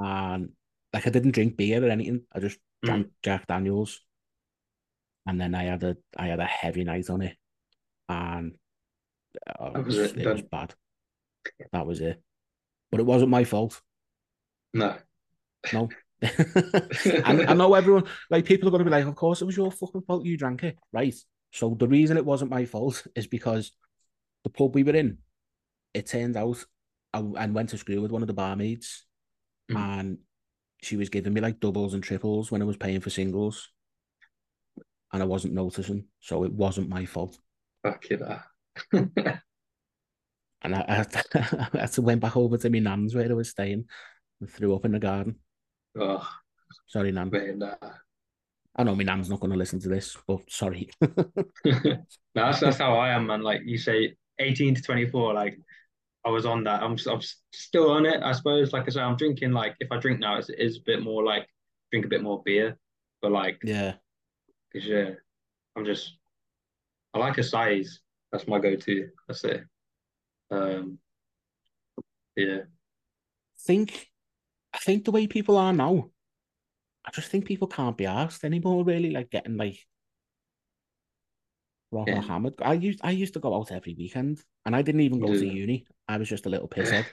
And like I didn't drink beer or anything. I just Mm. drank Jack Daniels. And then I had a I had a heavy night on it. And uh, That it was it, was bad. That was it. But it wasn't my fault. no No. and I know everyone, like, people are going to be like, of course it was your fucking fault you drank it. Right. So the reason it wasn't my fault is because the pub we were in, it turned out I, I went to school with one of the barmaids Mm. and she was giving me like doubles and triples when I was paying for singles. And I wasn't noticing. So it wasn't my fault. Fuck it ah. And I, I, I had to went back over to my nan's where I was staying and threw up in the garden. oh Sorry, nan. man nah. I know my nan's not going to listen to this, but sorry. No, that's that's how I am, man. Like you say, 18 to 24, like I was on that. I'm I'm still on it, I suppose. Like I say, I'm drinking like if I drink now, it's, it is a bit more like drink a bit more beer. But like, yeah. 'cause, yeah, I'm just I like a size. That's my go-to. That's it. Um, yeah, think I think the way people are now, I just think people can't be asked anymore, really, like getting like proper Yeah. hammered. I used I used to go out every weekend and I didn't even go to uni. I was just a little pisshead.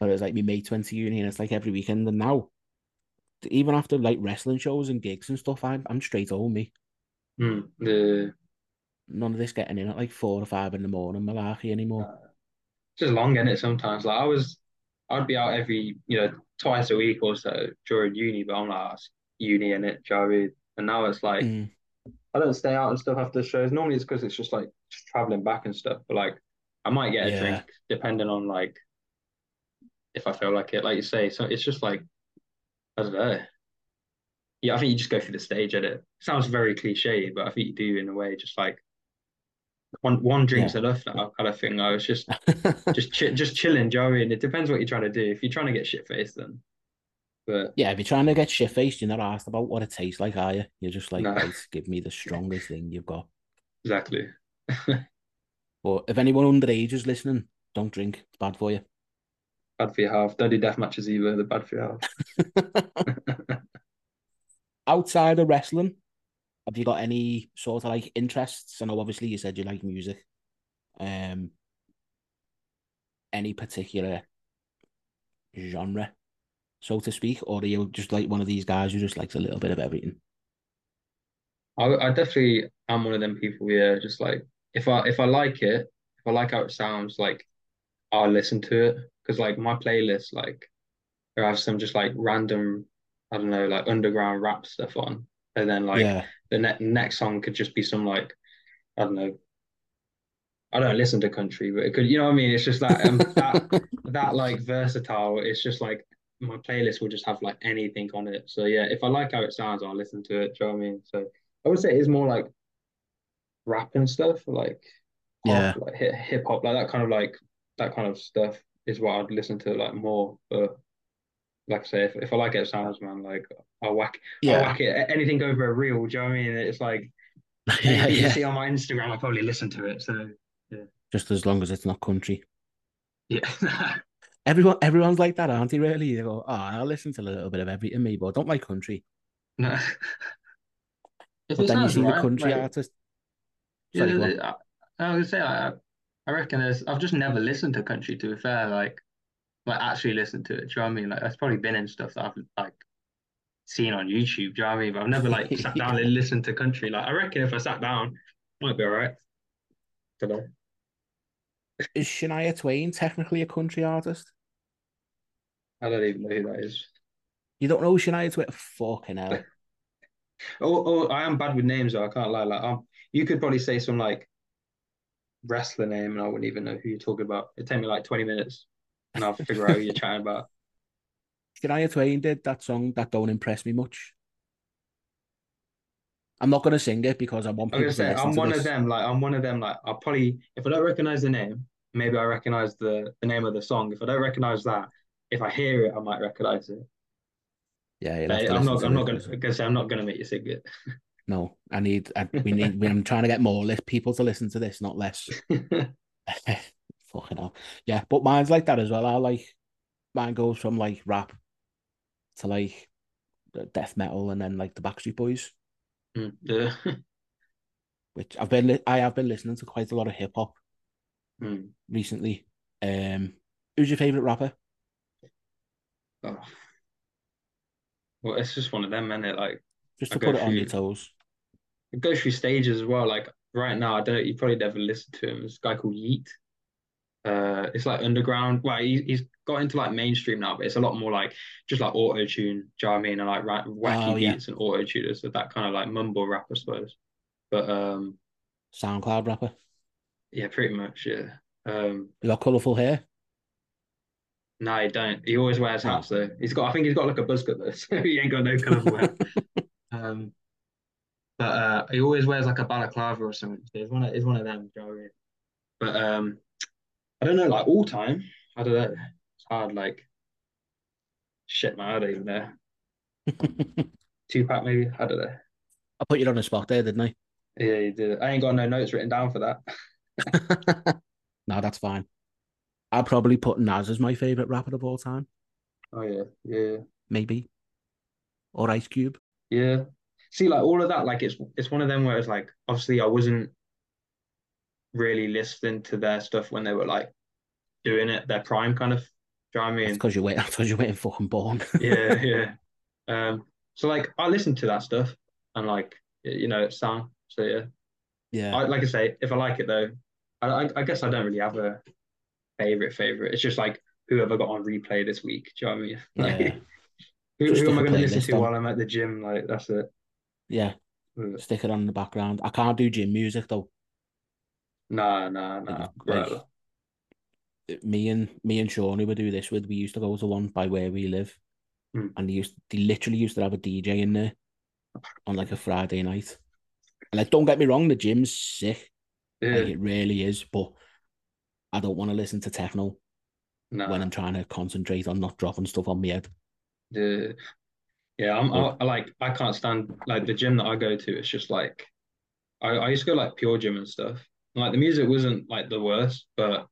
But it was like my mates went to uni and it's like every weekend and now even after like wrestling shows and gigs and stuff, I'm I'm straight home, me. Hmm, the None of this getting in at like four or five in the morning malarkey anymore. it's just long in it sometimes. Like I was, I'd be out every you know twice a week or so during uni, but I'm like "Oh, it's uni in it, Jared. And now it's like. Mm, I don't stay out and stuff after the shows. Normally it's because it's just like just traveling back and stuff. But like I might get a Yeah. drink depending on like if I feel like it. Like you say, so it's just like I don't know. Yeah, I think you just go through the stage edit. Sounds very cliche, but I think you do in a way. Just like one one drink's Yeah. enough now, kind of thing. I was just just chi- just chilling. Do you know I mean? It depends what you're trying to do. If you're trying to get shit faced, then. But yeah, if you're trying to get shit faced, you're not asked about what it tastes like, are you? You're just like, No. give me the strongest thing you've got. exactly. But if anyone underage is listening, don't drink. It's bad for you. Bad for your health. Don't do death matches either. They're bad for your health. Outside of wrestling, have you got any sort of like interests? I know obviously you said you like music. Um, any particular genre, so to speak, or are you just like one of these guys who just likes a little bit of everything? I, I definitely am one of them people. Yeah, just like if I if I like it, if I like how it sounds, like I'll listen to it because like my playlist, like there have some just like random, I don't know, like underground rap stuff on, and then like yeah, the ne next song could just be some like I don't know. I don't listen to country, but it could, you know what I mean? It's just that um, that that like versatile. It's just like my playlist will just have like anything on it. So yeah, if I like how it sounds, I'll listen to it. Do you know what I mean? So I would say it's more like rap and stuff, like yeah, pop, like hip hip hop, like that kind of like that kind of stuff is what I'd listen to like more. But like I say, if, if I like it sounds, man, like I'll whack I'll whack it. Anything over a reel, do you know what I mean? It's like yeah, you yeah. see on my Instagram, I probably listen to it. So yeah. Just as long as it's not country. yeah. Everyone, everyone's like that, aren't they? Really? They go, "Oh, I'll listen to a little bit of everything, me, but I don't like country." No. But it then you see the country like, artist. yeah, Sorry, on. I, I was gonna say, I, I reckon there's, I've just never listened to country. To be fair, like, like actually listened to it. Do you know what I mean? Like, that's probably been in stuff that I've like seen on YouTube. Do you know what I mean? But I've never like sat down and listened to country. Like, I reckon if I sat down, might be all right. Don't know. Is Shania Twain technically a country artist? I don't even know who that is. You don't know Shania Twain? Fucking hell. Oh, oh, I am bad with names though. I can't lie. Like, um, you could probably say some like wrestler name, and I wouldn't even know who you're talking about. It'd take me like 20 minutes, and I'll figure out who you're chatting about. Shania Twain did that song that don't impress me much. I'm not gonna sing it because I want people gonna to say I'm one this. of them. Like, I'm one of them. Like, I'll probably if I don't recognize the name, maybe I recognize the the name of the song. If I don't recognize that, if I hear it, I might recognize it. Yeah, you'll have But to I'm not. I'm not gonna. 'cause- I'm I'm not gonna make you sing it. No, I need. I, we need. I'm trying to get more people to listen to this, not less. Fucking hell. Yeah, but mine's like that as well. I like mine goes from like rap to like death metal and then like the Backstreet Boys, Mm, yeah. which I've been li- I have been listening to quite a lot of hip hop Mm. recently. Um, who's your favorite rapper? Oh. Well, it's just one of them, isn't it? Like. Just to go put it on your toes. it goes through stages as well. Like right now, I don't you probably never listened to him. This guy called Yeat. Uh, it's like underground. Well, he, he's got into like mainstream now, but it's a lot more like just like auto tune. Do you know what I mean? And like ra- wacky Oh, yeah. beats and auto tuners, so that kind of like mumble rap, I suppose. But um, SoundCloud rapper. yeah, pretty much, yeah. Um, You got colourful hair. no, he don't. He always wears Oh. hats though. He's got, I think he's got like a buzz cut though, so he ain't got no colourful hair. Um, but uh, he always wears like a balaclava or something. So he's one of, he's one of them. Do you know what I mean? But um, I don't know, like all time. I don't know. It's hard. Like shit, man. I don't even know. Tupac maybe. I don't know. I put you on the spot there, didn't I? Yeah, you did. I ain't got no notes written down for that. no, that's fine. I'd probably put Nas as my favorite rapper of all time, Oh yeah, yeah, maybe, or Ice Cube. yeah. See, like all of that, like it's it's one of them where it's like obviously I wasn't really listening to their stuff when they were like doing it their prime kind of. Do you know what I mean? because you're waiting. Because you're waiting fucking born. yeah, yeah. Um, so like I listen to that stuff and like you know it's sound. So yeah, yeah. I, like I say, if I like it though, I, I I guess I don't really have a favorite favorite. It's just like whoever got on replay this week. Do you know what I mean? Like, Yeah. who, who am I going to listen to on. while I'm at the gym? Like that's it. yeah. Stick it on in the background. I can't do gym music though. Nah, nah, nah. Like, bro. me and me and Sean who would do this with, we used to go to one by where we live, Hmm. and they used they literally used to have a DJ in there on like a Friday night. And like, don't get me wrong, the gym's sick, Yeah, like it really is, but I don't want to listen to techno nah, when I'm trying to concentrate on not dropping stuff on my head. the yeah, I'm I, I like I can't stand like the gym that I go to. It's just like I, I used to go like pure gym and stuff. Like the music wasn't like the worst, but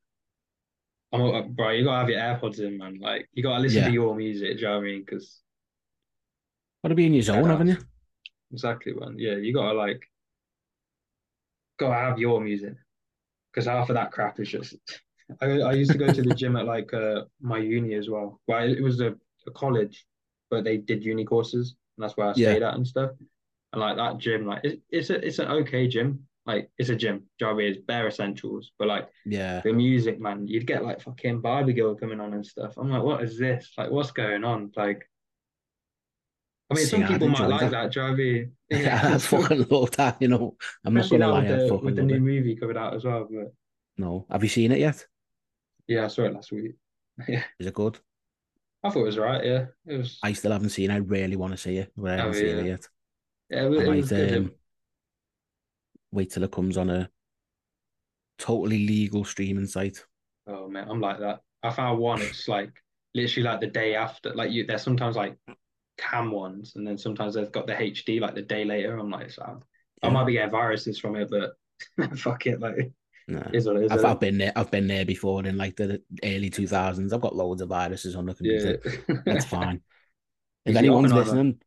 I'm a- bro. You gotta have your AirPods in, man. Like you gotta listen Yeah. to your music. Do you know what I mean? Because Got to be in your zone, Yeah, haven't you? exactly, man. Yeah, you gotta like gotta have your music. Because half of that crap is just. I I used to go to the gym at like uh my uni as well. Well, it was a, a college, but they did uni courses, and that's where I Yeah. stayed at and stuff. And like that gym, like it, it's a it's an okay gym. Like it's a gym. Do you know what I mean? It's bare essentials, but like Yeah. the music, man, you'd get like fucking Barbie Girl coming on and stuff. I'm like, what is this? Like, what's going on? Like, I mean, See, some people might like that. that. Do you know I mean? Yeah, I fucking love that, you know. I'm not gonna lie, with I the, with the new it. movie coming out as well. But No. Have you seen it yet? yeah, I saw it last week. Yeah, Is it good? I thought it was right. Yeah, it was. I still haven't seen it. I really want to see it, but I Oh, haven't seen it yet. Yeah, it, was- it might was good. um, wait till it comes on a totally legal streaming site. Oh man, I'm like that. I found one. It's like literally like the day after. Like you, there's sometimes like cam ones, and then sometimes they've got the HD like the day later. I'm like, so um, I Yeah. might be getting viruses from it, but fuck it, like No. is what it is. I've, I've been there. I've been there before in like the early two thousands. I've got loads of viruses on the computer. yeah, That's fine. If anyone's listening,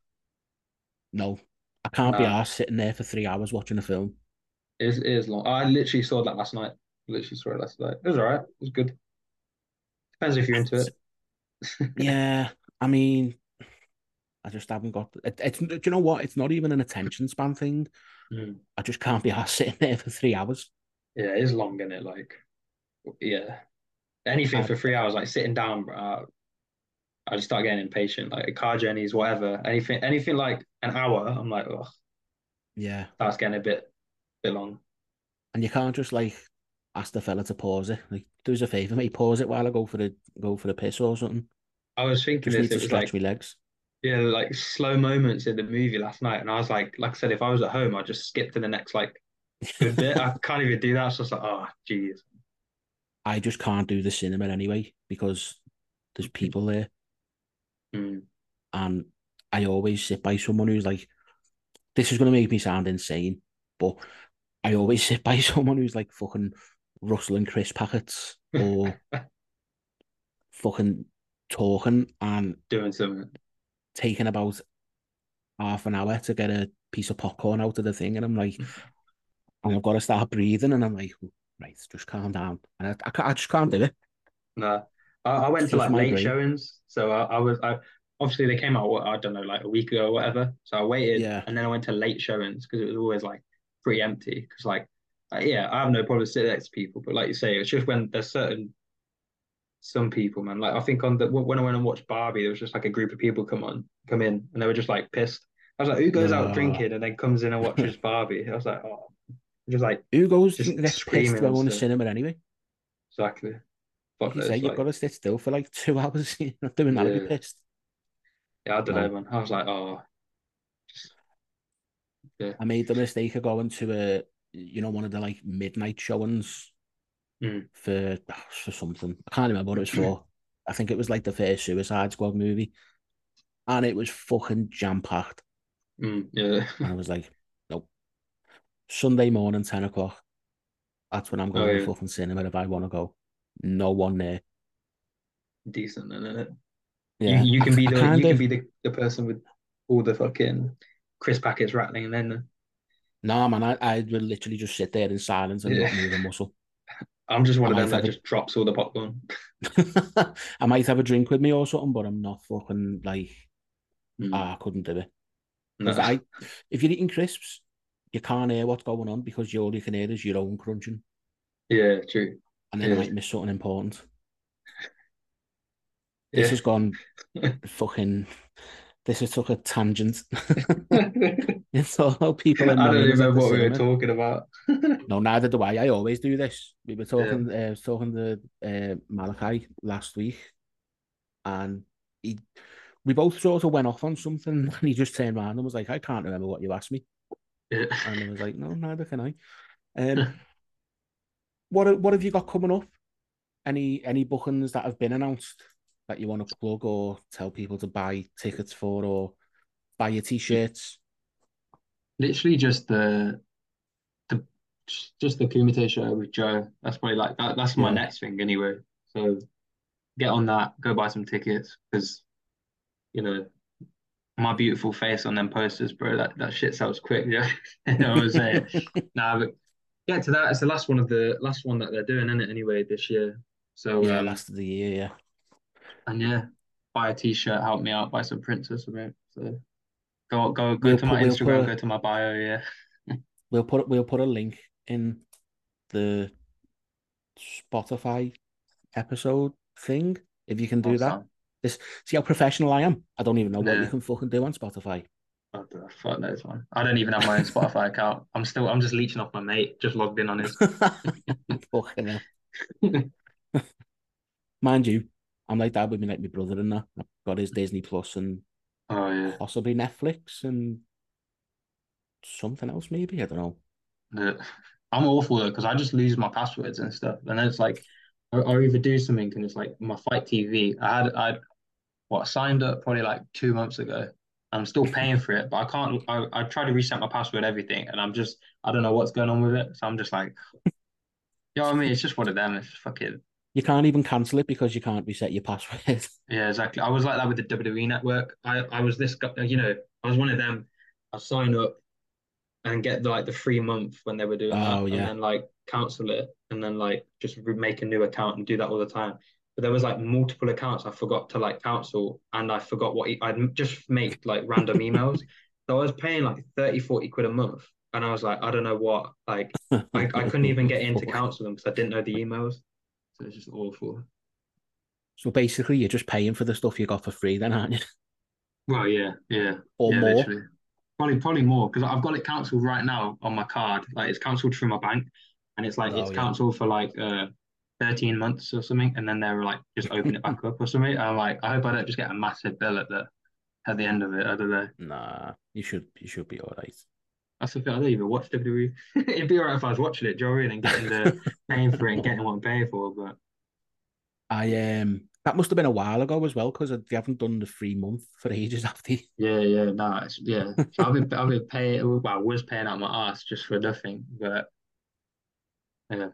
no, I can't be Nah. arsed sitting there for three hours watching a film. It is, it is long. I literally saw that last night. Literally saw it last night. It was alright. It was good. Depends if you're into it. Yeah, I mean, I just haven't got. It, it's. Do you know what? It's not even an attention span thing. Mm. I just can't be arsed sitting there for three hours. Yeah, it is long, isn't it? Like, yeah. Anything I- for three hours, like sitting down, uh, I just start getting impatient. Like car journeys, whatever. Anything, anything like an hour, I'm like, oh, Yeah, that's getting a bit, bit long. and you can't just like ask the fella to pause it. Like, do us a favor, mate, pause it while I go for the go for the piss or something. I was thinking Just this, to it was like, my legs. yeah, like slow moments in the movie last night, and I was like, like I said, if I was at home, I'd just skip to the next like bit. I can't even do that. It's just like, oh, geez. I just can't do the cinema anyway because there's people there, Mm. and I always sit by someone who's like, this is gonna make me sound insane, but I always sit by someone who's like fucking rustling crisp packets or fucking talking and Doing something. taking about half an hour to get a piece of popcorn out of the thing, and I'm like, and oh, I've got to start breathing, and I'm like, right, just calm down, and I, I, I just can't do it. No, I, I went It's to like late brain. showings, so I, I was I obviously they came out I don't know like a week ago or whatever. So I waited, Yeah. and then I went to late showings because it was always like pretty empty. Because like, yeah, I have no problem sitting next to people, but like you say, it's just when there's certain some people, man. Like I think on the when I went and watched Barbie, there was just like a group of people come on come in, and they were just like pissed. I was like, who goes out drinking and then comes in and watches Barbie? I was like, oh, just like Who goes Just screaming pissed going to cinema anyway? exactly. Fuck Like you say, you've got to sit still for like two hours. You're not doing that Yeah. be pissed. Yeah, I don't No. know, man. I was like, oh, I made the mistake of going to a, you know, one of the like midnight showings Mm. for for something. I can't remember what it was for. I think it was like the first Suicide Squad movie, and it was fucking jam packed. mm, yeah, And I was like, nope. Sunday morning, ten o'clock. That's when I'm going Oh, to fucking cinema if I want to go. No one there. decent, isn't it? Yeah, You, you I- can be the you can of- be the, the person with all the fucking crisp packets rattling, and then Nah, man, I, I would literally just sit there in silence and not move a muscle. I'm just one I of them that a- just drops all the popcorn. I might have a drink with me or something, but I'm not fucking like Mm, I couldn't do it. no. I, if you're eating crisps, you can't hear what's going on because you all you can hear is your own crunching, Yeah, true. and then Yeah. I might miss something important. This Yeah, has gone fucking. This is took a tangent. it's all people. I don't the what we were talking about. No, neither do I. I always do this. We were talking, uh, talking to uh, Malachi last week, and he, we both sort of went off on something, and he just turned around and was like, "I can't remember what you asked me," Yeah. and I was like, "No, neither can I." Um, what what have you got coming up? Any any bookings that have been announced that you want to plug or tell people to buy tickets for or buy your t-shirts? Literally just the the just the Kumite show with Joe. That's probably like that. That's my Yeah. next thing anyway. So get on that. Go buy some tickets because you know my beautiful face on them posters, bro. That that shit sells quick. Yeah, you know what I'm saying. nah, but get to that. It's the last one of the last one that they're doing, isn't it? Anyway, this year. So yeah, um, last of the year. Yeah, and yeah, buy a t-shirt, help me out, buy some prints or something. So go go go We'll to my put- we'll Instagram, put- go to my bio. Yeah. we'll put we'll put a link in the Spotify episode thing if you can do that. Awesome. See how professional I am. I don't even know what you can fucking do on Spotify. Oh, fuck knows, man. I don't even have my own Spotify account. I'm still, I'm just leeching off my mate, just logged in on his. fucking. Mind you, I'm like that with me, like my brother and that. I've got his Disney Plus and Oh yeah. possibly Netflix and something else, maybe. I don't know. Yeah. I'm awful though because I just lose my passwords and stuff, and then it's like I, I either do something and it's like my FITE TV. I had I what signed up probably like two months ago. I'm still paying for it, but I can't. I I try to reset my password, everything, and I'm just I don't know what's going on with it. So I'm just like, you know what I mean? It's just one of them. It's fucking You can't even cancel it because you can't reset your password. Yeah, exactly. I was like that with the WWE network. I, I was this guy, you know, I was one of them. I sign up and get the, like the free month when they were doing that, Oh, and then like cancel it, and then like just make a new account and do that all the time. But there was like multiple accounts I forgot to like cancel, and I forgot what e- I'd just make like random emails. So I was paying like 30, 40 quid a month, and I was like, I don't know what, like I, I couldn't even get in to cancel them because I didn't know the emails. So it's just awful. So basically, you're just paying for the stuff you got for free, then, aren't you? Well, yeah, yeah. Or yeah, more. literally. Probably, probably more because I've got it cancelled right now on my card. Like it's cancelled through my bank, and it's like Oh, it's yeah. cancelled for like uh 13 months or something, and then they're like just open it back up or something. And I'm like, I hope I don't just get a massive bill at the at the end of it. I don't know. Nah, you should you should be all right. That's the thing. I don't even watch WWE. It'd be alright if I was watching it, do you know what I mean? And getting the paying for it and getting what I'm paying for, but I um that must have been a while ago as well because they haven't done the free month for ages after. yeah, yeah, no, it's, yeah. I've been I've been paying. Well, I was paying out my ass just for nothing, but yeah.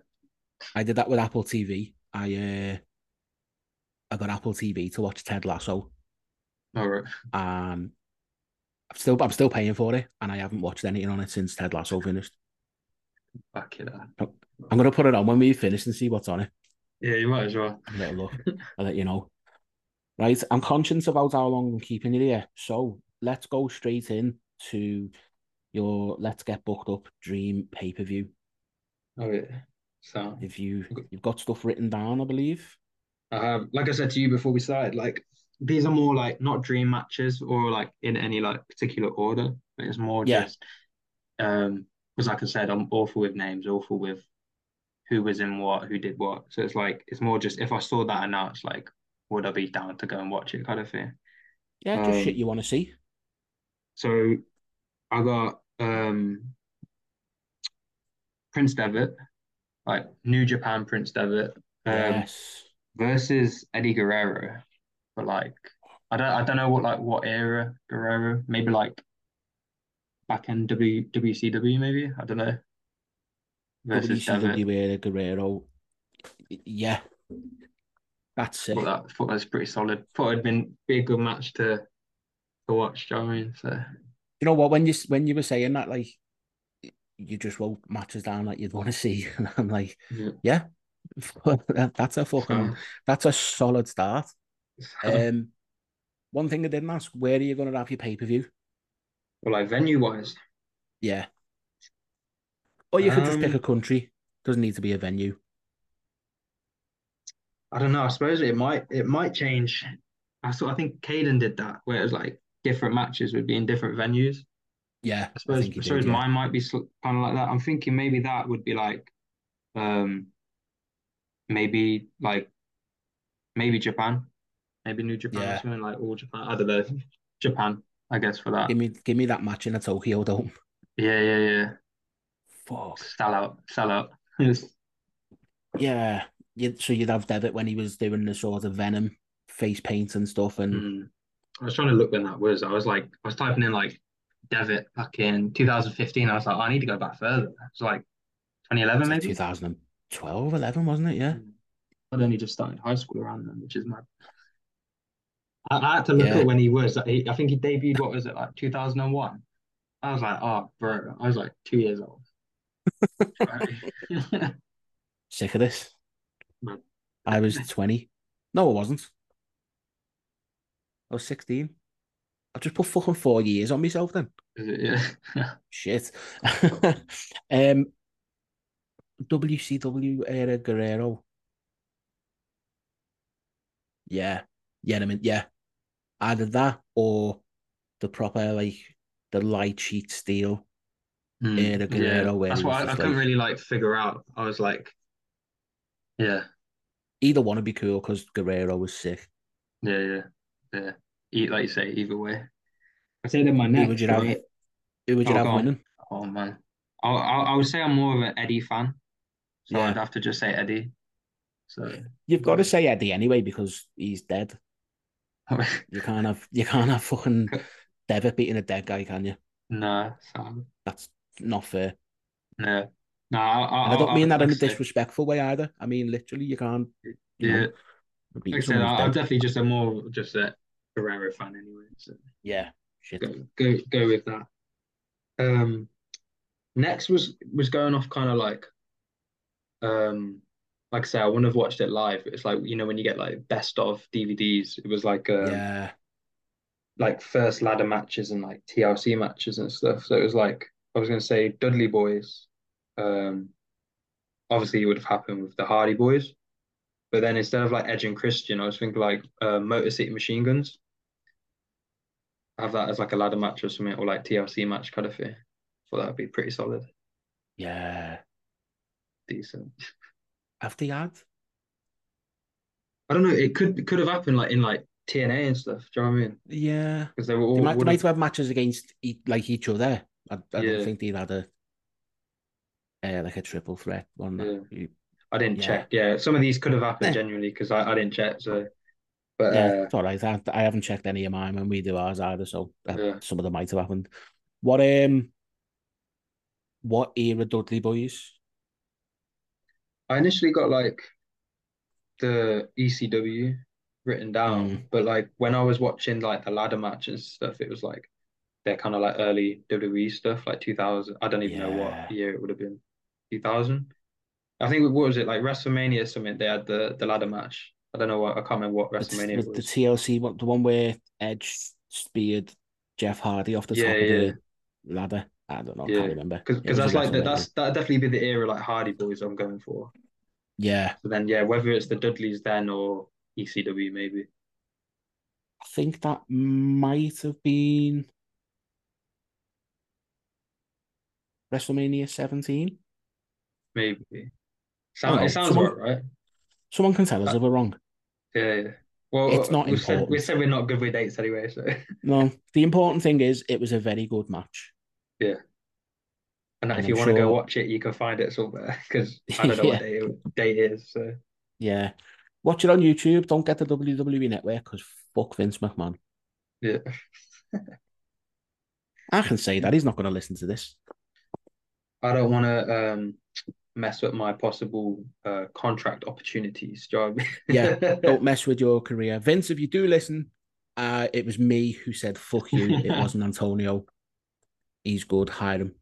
I did that with Apple TV. I uh I got Apple TV to watch Ted Lasso. All right. Um, I'm still I'm still paying for it, and I haven't watched anything on it since Ted Lasso finished. Back it up. I'm gonna put it on when we finish and see what's on it. Yeah, you might as well. Little look. I'll let you know. Right, I'm conscious about how long I'm keeping you here, so let's go straight in to your Let's Get Booked Up Dream pay per view. Oh yeah. So If you you've got stuff written down, I believe. um, like I said to you before we started, like these are more like not dream matches or like in any like particular order, but it's more Yeah. just um because like I said, I'm awful with names, awful with who was in what, who did what. So it's like it's more just if I saw that announced, like would I be down to go and watch it kind of thing. Yeah, just Um, shit you want to see. So I got um Prince Devitt, like New Japan Prince Devitt. Um, yes. versus Eddie Guerrero, but like I don't I don't know what like what era Guerrero maybe like back in W WCW maybe I don't know versus. WCW era Guerrero. Yeah. That's it. Thought that thought that was pretty solid. Thought it'd been be a good match to to watch. Do you know what I mean? So You know what? When you when you were saying that, like you just wrote matches down that you'd want to see, and I'm like, yeah. yeah, that's a fucking that's a solid start. Um, one thing I didn't ask: where are you going to have your pay per view? well, like venue wise, Yeah, or you could just pick Um, a country. Doesn't need to be a venue. I don't know. I suppose it might it might change. I saw I think Caden did that where it was like different matches would be in different venues. Yeah, I suppose, I, he suppose did, yeah. mine might be kind of like that. I'm thinking maybe that would be like, um, maybe like, maybe Japan, maybe New Japan Yeah. or something like all Japan. I don't know, Japan, I guess for that. Give me, give me that match in a Tokyo Dome. Yeah, yeah, yeah. Fuck. Sell out, sell out. Yeah. You, so you'd have Devitt when he was doing the sort of Venom face paint and stuff, and Mm. I was trying to look when that was. I was like, I was typing in like Devitt back in 2015. I was like, oh, I need to go back further. It's like 2011 it's like maybe. 2012, 11, wasn't it? Yeah. I'd only just started high school around then, which is mad. I, I had to look Yeah. at when he was. He, I think he debuted. What was it like 2001? I was like, oh, bro. I was like two years old. Sick of this. I was 20. No, I wasn't. I was 16. I just put fucking four years on myself then. Is it? Yeah. Shit. um, WCW era Guerrero. Yeah. Yeah, I mean, yeah. Either that or the proper, like, the lie cheat steal Mm, era Guerrero. where That's he what I, I just couldn't really like figure out. I was like, yeah, Either one would be cool because Guerrero was sick. yeah, yeah, yeah. Like you say, either way. I say that my Who would you have? right? Who would you Oh, have winning? Oh man, I, I I would say I'm more of an Eddie fan, so Yeah. I'd have to just say Eddie. So You've got to say Eddie anyway because he's dead. You can't have you can't have fucking Devitt beating a dead guy, can you? no, Sam, That's not fair. no, no. I, I, I don't mean that in a disrespectful way either. I mean literally, you can't. You Yeah, know, like I said, I, I'm definitely just a more just a Guerrero fan anyway. So Yeah, shit. go go go with that. Um, next was was going off kind of like, um, like I say, I wouldn't have watched it live. It's like you know when you get like best of DVDs. It was like um, Yeah, like first ladder matches and like TLC matches and stuff. So it was like I was gonna say Dudley Boys. Um, obviously it would have happened with the Hardy Boys, but then instead of like Edge and Christian, I was thinking like uh, Motor City Machine Guns. Have that as like a ladder match or something, or like TLC match kind of thing. Thought that would be pretty solid, yeah. decent. Have they had? I don't know. It could it could have happened like in like TNA and stuff. Do you know what I mean? Yeah. Because they were all They might, they might have- had matches against e- like each other. I, I Yeah. don't think they'd had a uh, like a triple threat one. Yeah. You- I didn't Yeah. check. Yeah, some of these could have happened Eh. genuinely because I, I didn't check. So, but yeah, uh, it's all right. I, I haven't checked any of mine when we do ours either, so uh, some of them might have happened. What um, what era Dudley boys? I initially got like the ECW written down, Mm. but like when I was watching like the ladder match and stuff, it was like they're kind of like early WWE stuff, like 2000. I don't even know what year it would have been. 2000. I think what was it like WrestleMania or something? They had the the ladder match. I don't know what I can't remember what WrestleMania the was. TLC one, the one where Edge speared Jeff Hardy off the Yeah, top yeah. of the ladder. I don't know. Yeah. Can't remember. Because that's like the, that's that definitely be the era like Hardy Boys I'm going for. yeah. So then yeah, whether it's the Dudleys then or ECW maybe. I think that might have been WrestleMania 17. Maybe. Sound, it sounds someone- about right. Someone can tell us Uh, if we're wrong. Yeah, yeah. Well, It's not we said we said we're not good with dates anyway, so No, the important thing is it was a very good match. And And if I'm you want to go watch it, you can find it somewhere because I don't know what day day it is. So Yeah. Watch it on YouTube. Don't get the WWE network because fuck Vince McMahon. yeah, I can say that. He's not going to listen to this. I don't want to um mess with my possible uh contract opportunities. Do you know I mean? Yeah, Don't mess with your career. Vince, if you do listen, uh, it was me who said fuck you. It wasn't Antonio. He's good. Hire him.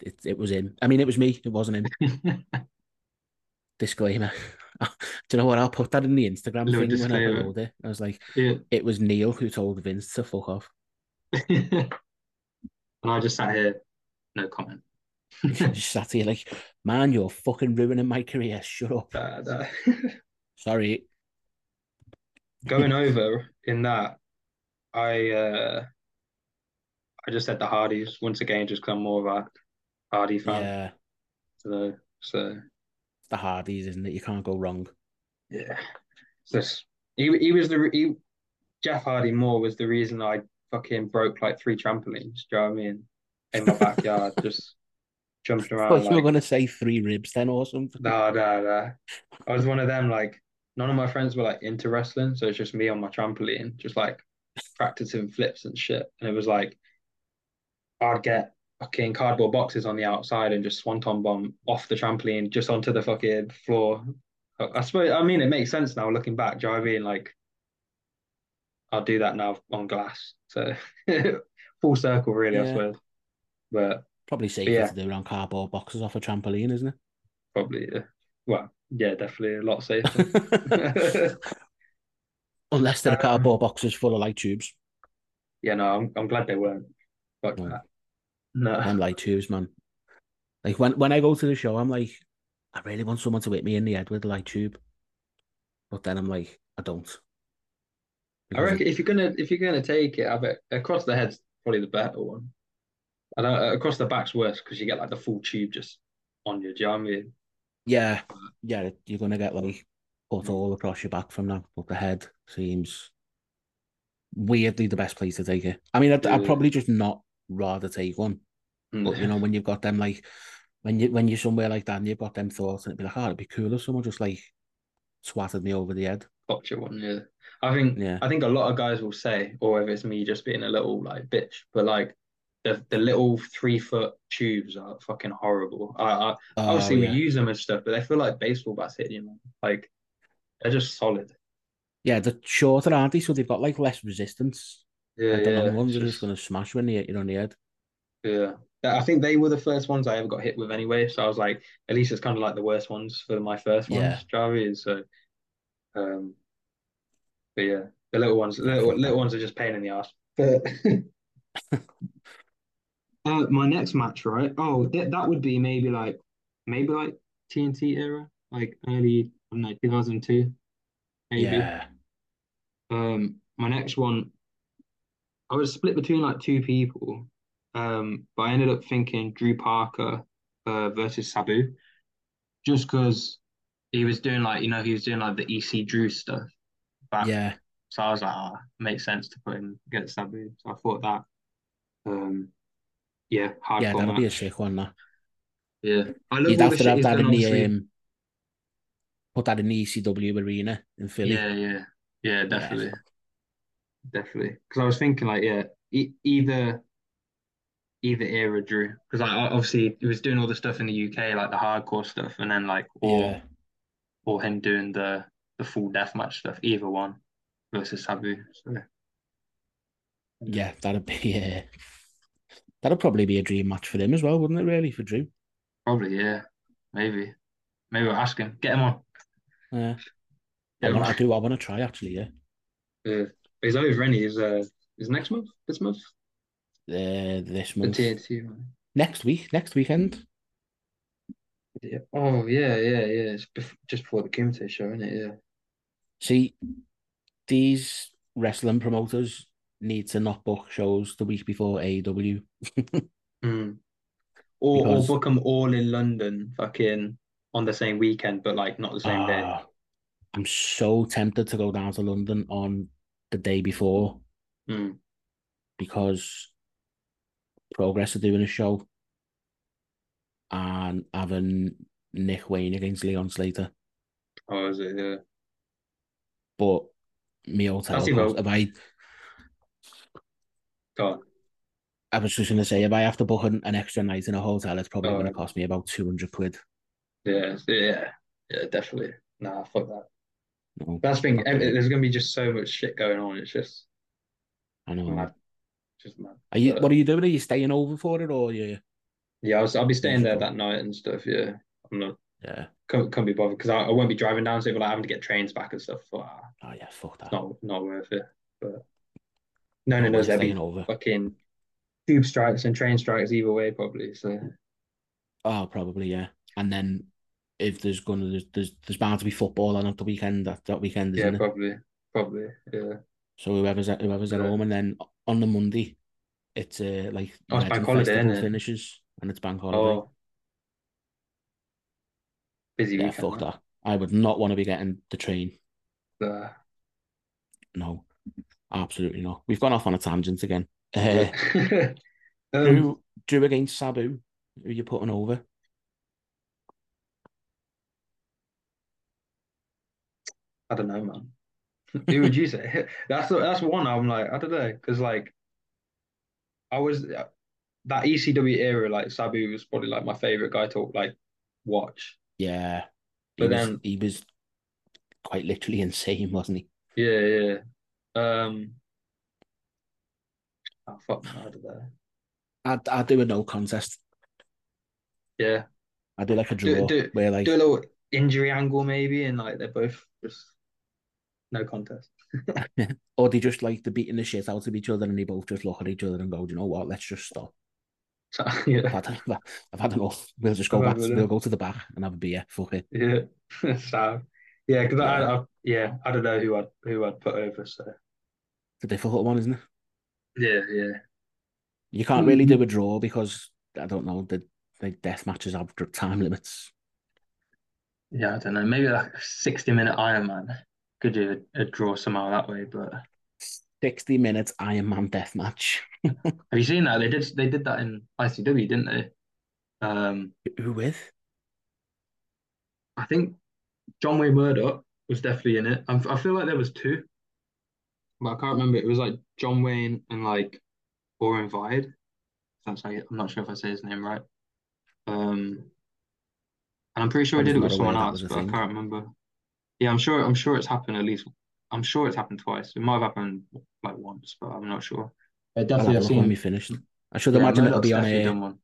It, it was him. I mean, it was me. It wasn't him. Disclaimer. Do you know what? I'll put that in the Instagram Little thing when I upload it. I was like, yeah. it was Neil who told Vince to fuck off. and I just sat here, no comment. I just sat here like, man, you're fucking ruining my career. Shut up. Uh, that- Sorry. going over in that, I uh I just said the Hardys once again, just because I'm more of a Hardy fan. Yeah, So, so it's the Hardys, isn't it? You can't go wrong. yeah, just he he was the he, Jeff Hardy Moore was the reason I fucking broke like three trampolines. Do you know what I mean? In my backyard, just jumping around. thought you were gonna say three ribs then or something. No, no, no. I was one of them, like, none of my friends were like into wrestling, so it's just me on my trampoline, just like practicing flips and shit. And it was like I'd get fucking cardboard boxes on the outside and just swanton bomb off the trampoline just onto the fucking floor. I I suppose I mean it makes sense now looking back, do you know I mean? Like I'll do that now on glass. So full circle really, I Yeah. suppose. But Probably safer Yeah. to do it on cardboard boxes off a trampoline, isn't it? probably yeah. Well, yeah, definitely a lot safer. Unless they're Um, cardboard boxes full of light tubes. Yeah, no, I'm I'm glad they weren't. Fuck No. that. No. Them light tubes, man. Like when when I go to the show, I'm like, I really want someone to hit me in the head with a light tube. But then I'm like, I don't. I reckon if you're gonna if you're gonna take it, I bet across the head's probably the better one. I don't across the back's worse because you get like the full tube just on you. Do you know I mean? Yeah, yeah, you're gonna get like put Mm. all across your back from that. But the head seems weirdly the best place to take it. I mean, I'd, I'd probably just not rather take one. Mm. But you know, when you've got them like when you when you're somewhere like that and you've got them thoughts, and it'd be like, oh, it'd be cool if someone just like swatted me over the head. Gotcha one, yeah. I think Yeah. I think a lot of guys will say, or if it's me just being a little like bitch, but like the the little three foot tubes are fucking horrible. I, I Oh, obviously yeah. we use them and stuff, but they feel like baseball bats hitting you, man. Like they're just solid. Yeah, they're shorter, aren't they? So they've got like less resistance. Yeah, the yeah. long ones are just gonna smash when they hit you on the head. Yeah. I think they were the first ones I ever got hit with anyway. So I was like, at least it's kind of like the worst ones for my first ones. Yeah. do you know what I mean? So, um, but yeah, the little ones, little, little ones are just pain in the ass. But uh, my next match, right? Oh, that that would be maybe like, maybe like TNT era, like early, I don't know, 2002, maybe. Yeah, Um, my next one, I was split between like two people. Um, but I ended up thinking Drew Parker uh, versus Sabu, just because he was doing like you know he was doing like the EC Drew stuff back. yeah, So I was like, ah, makes sense to put him against Sabu. So I thought that. Um, yeah, hardcore yeah. That'd be a sick one. That Yeah, I love you'd have to have that in the obviously. um, put that in the ECW arena in Philly. Yeah, yeah, yeah, definitely, definitely. Because I was thinking like, yeah, e either either era Drew, because like obviously he was doing all the stuff in the UK, like the hardcore stuff, and then like or Yeah. or him doing the the full deathmatch stuff. Either one versus Sabu. So Yeah, that'd be uh, that'd probably be a dream match for him as well, wouldn't it? Really, for Drew. probably yeah, maybe maybe we'll ask him, get him on. Yeah, I, him want, I do. I want to try actually. Yeah, Yeah. He's over, any He's uh, is next month? This month? uh, this The month, TNT one. next week, next weekend. Yeah. Oh yeah, yeah, yeah. It's bef just before the Kumite show, isn't it? Yeah. See, these wrestling promoters need to not book shows the week before AEW. Mm. Or Because- or book them all in London, fucking on the same weekend, but like not the same day. Ah, I'm so tempted to go down to London on the day before Mm. because Progress are doing a show and having Nick Wayne against Leon Slater. Oh, is it? Yeah. But me hotel even- if I. I was just gonna say if I have to book an, an extra night in a hotel, it's probably Oh. gonna cost me about two hundred quid. Yeah. Yeah. Yeah. Definitely. Nah, fuck that. No, That's the thing. Not ev- good. There's gonna be just so much shit going on. It's just I know. mad. Just mad. Are you? But- What are you doing? Are you staying over for it, or you? Yeah, I was, I'll be staying there that night and stuff. Yeah. I'm not Yeah. can't, can't be bothered because I, I won't be driving down, so if like having to get trains back and stuff. So, ah, Oh yeah. Fuck that. not not worth it. But no, no, no. There'll be over. fucking tube strikes and train strikes either way, probably. So Oh, probably yeah. And then if there's gonna there's there's, there's bound to be football on at the weekend that, that weekend, yeah, isn't it? probably, probably, yeah. So whoever's at whoever's at home, and then on the Monday, It's uh, like Oh, it's bank holiday, innit? finishes and it's bank holiday. Oh, busy yeah, weekend. fuck that. I would not want to be getting the train. Uh, No, absolutely not. We've gone off on a tangent again. Uh, um, Drew, Drew against Sabu. Who you putting over? I don't know, man. Who would you say? That's the, that's one I'm like, I don't know, because like I was that ECW era, like Sabu was probably like my favorite guy to like watch. Yeah, he But was then- he was quite literally insane, wasn't he? Yeah, yeah. Um, oh fuck, I don't know. I'd I'd do a no contest. Yeah, I do like a Do- draw do- where like do a little injury angle maybe, and like they're both just no contest. or they just like they're beating the shit out of each other and they both just look at each other and go, Do you know what? Let's just stop. So, I've had, I've had enough. We'll just go back. We'll go to the back and have a beer. Fuck it. yeah, so yeah, because I, Yeah. I, yeah, I don't know who I'd who I'd put over. So It's a difficult one, isn't it? yeah, yeah. You can't really do a draw because I don't know the the death matches have time limits. Yeah, I don't know. Maybe like a 60 minute Ironman. Could do a, a draw somehow that way, but Sixty minutes Iron Man death match. Have you seen that? They did they did that in ICW, didn't they? Um, Who with? I think John Wayne Murdoch was definitely in it. I, I feel like there was two, but I can't remember. It was like John Wayne and like Orin Veidt. That's you, I'm not sure if I say his name right. Um, and I'm pretty sure I did it with someone else, but I can't remember. Yeah, I'm sure. I'm sure it's happened at least. I'm sure it's happened twice. It might have happened like once, but I'm not sure. I I'll definitely have have a when we seen. finish. I should Yeah, imagine it'll be on definitely a done one.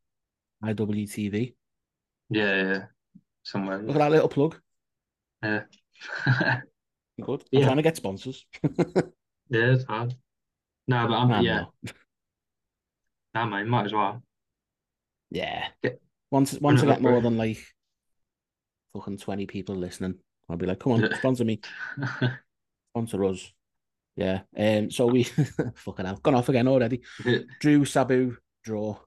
IWTV. Yeah, yeah, yeah. somewhere. Look at that little plug. Yeah. Good. I'm Yeah. trying to get sponsors. Yeah, it's hard. No, but I'm I'm yeah. not. Nah, man, might as well. Yeah. Get- Once once I get more than like fucking twenty people listening, I'll be like, come on, sponsor me, sponsor us. Yeah. Um. So we fucking hell, gone off again already. Drew Sabu draw.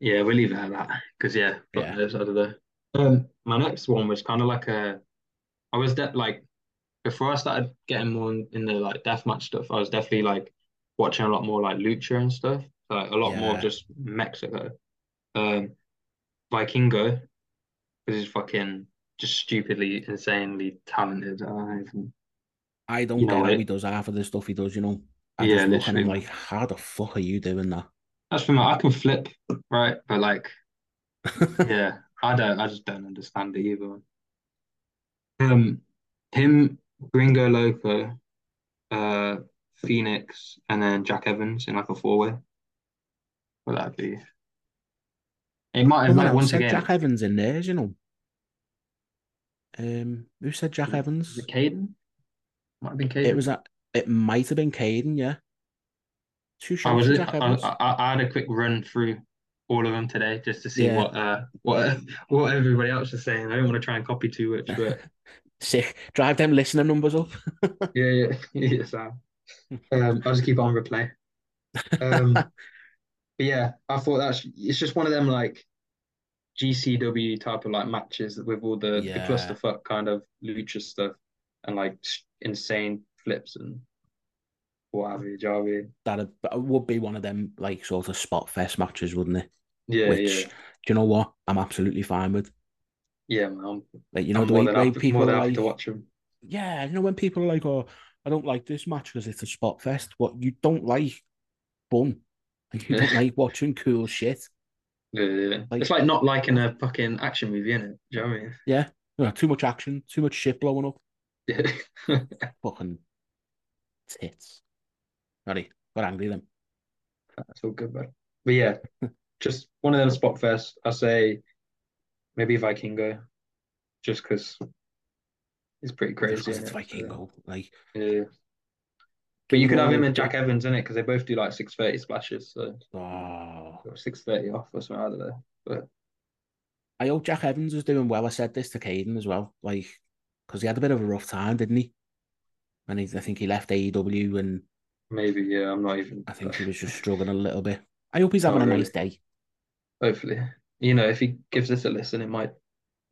Yeah, we'll leave it at that. Because yeah, Yeah. knows, I don't. Um, my next one was kind of like a. I was de like before I started getting more in, the like deathmatch stuff. I was definitely like watching a lot more like lucha and stuff. Like a lot more just Mexico. Um, Vikingo, because he's fucking just stupidly, insanely talented. I even I don't You get know how it. he does half of the stuff he does. You know. I Yeah, just look like, how the fuck are you doing that? That's for me. I can flip, right? But like, yeah, I don't. I just don't understand it either. Um, him, Gringo Loco, uh, Fenix, and then Jack Evans in like a four-way. What that'd be? It might. Someone might once again. Jack Evans in there, you know. Um, who said Jack Was Evans? Was it Caden? Might have been Caden. It was a, it might have been Caden, yeah. Two I shots was. Jack I, Evans. I, I had a quick run through all of them today just to see Yeah. what uh what what everybody else is saying. I don't want to try and copy too much, but Sick. Drive them listener numbers up. yeah, yeah, yeah. So, um, I'll just keep on replay. Um, but yeah, I thought that's it's just one of them like GCW type of like matches with all the, the Yeah. clusterfuck kind of lucha stuff and like insane flips and what have you, do you know what I mean? That would be one of them like sort of spot fest matches, wouldn't it? Yeah, Which yeah, do you know what? I'm absolutely fine with. yeah, man. Like you know I'm the way, way happy, people like, to watch them. yeah, you know when people are like, oh, I don't like this match because it's a spot fest. What you don't like fun. And you don't like watching cool shit. Yeah, yeah. Like- It's like not liking a fucking action movie, innit? Do you know what I mean? Yeah. You know, too much action, too much shit blowing up. Yeah. Fucking tits. Sorry, got angry then. That's all good, bro. But yeah, just one of them spot first. I say maybe Vikingo, just because it's pretty crazy. It's? Vikingo. Like Yeah. But you could have him and Jack Evans in it because they both do like 630 splashes, so oh. 630 off or something, I don't know. But I hope Jack Evans was doing well. I said this to Caden as well, like because he had a bit of a rough time, didn't he? And he, I think he left AEW, and maybe, yeah, I'm not even. I think he was just struggling a little bit. I hope he's having Not a really. nice day. Hopefully, you know, if he gives this a listen, it might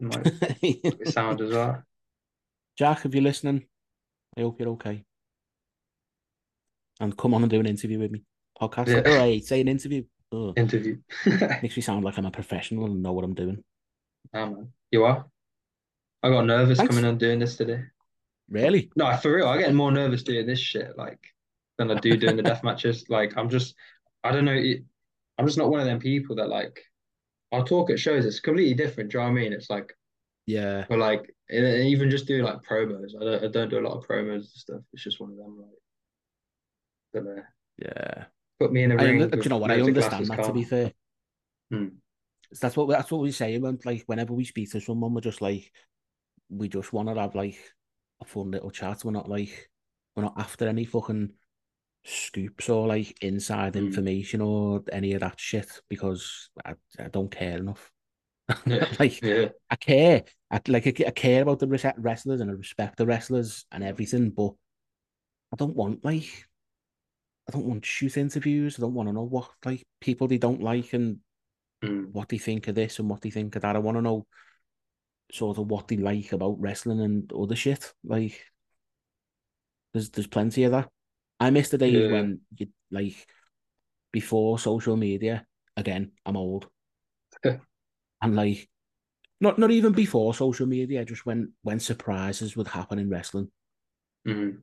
it might sound as well. Jack, if you're listening, I hope you're okay. And come on and do an interview with me. Podcast. Yeah. Oh, All right, say an interview. Ugh, Interview. makes me sound like I'm a professional and know what I'm doing. Nah, man. You are? I got nervous Thanks. coming on doing this today. Really? No, for real, I get more nervous doing this shit like than I do doing the death matches. Like I'm just, I don't know, it, I'm just not one of them people that like. I'll talk at shows. It's completely different. Do you know what I mean? It's like, Yeah. but like, even just do like promos. I don't, I don't do a lot of promos and stuff. It's just one of them. Like, Yeah. Put me in a I ring. do you know what? I understand that. To be fair, Hmm. that's what that's what we say. When like whenever we speak to someone, we're just like, we just want to have like a fun little chat. We're not like we're not after any fucking scoops or like inside Mm. information or any of that shit because I, I don't care enough. Yeah. like Yeah. I care. I like I, I care about the wrestlers and I respect the wrestlers and everything, but I don't want like I don't want shoot interviews. I don't want to know what like people they don't like and Mm. what they think of this and what they think of that. I want to know sort of what they like about wrestling and other shit. Like there's there's plenty of that. I miss the days Yeah. when you like before social media. Again, I'm old. and like not not even before social media, just when when surprises would happen in wrestling. Mm.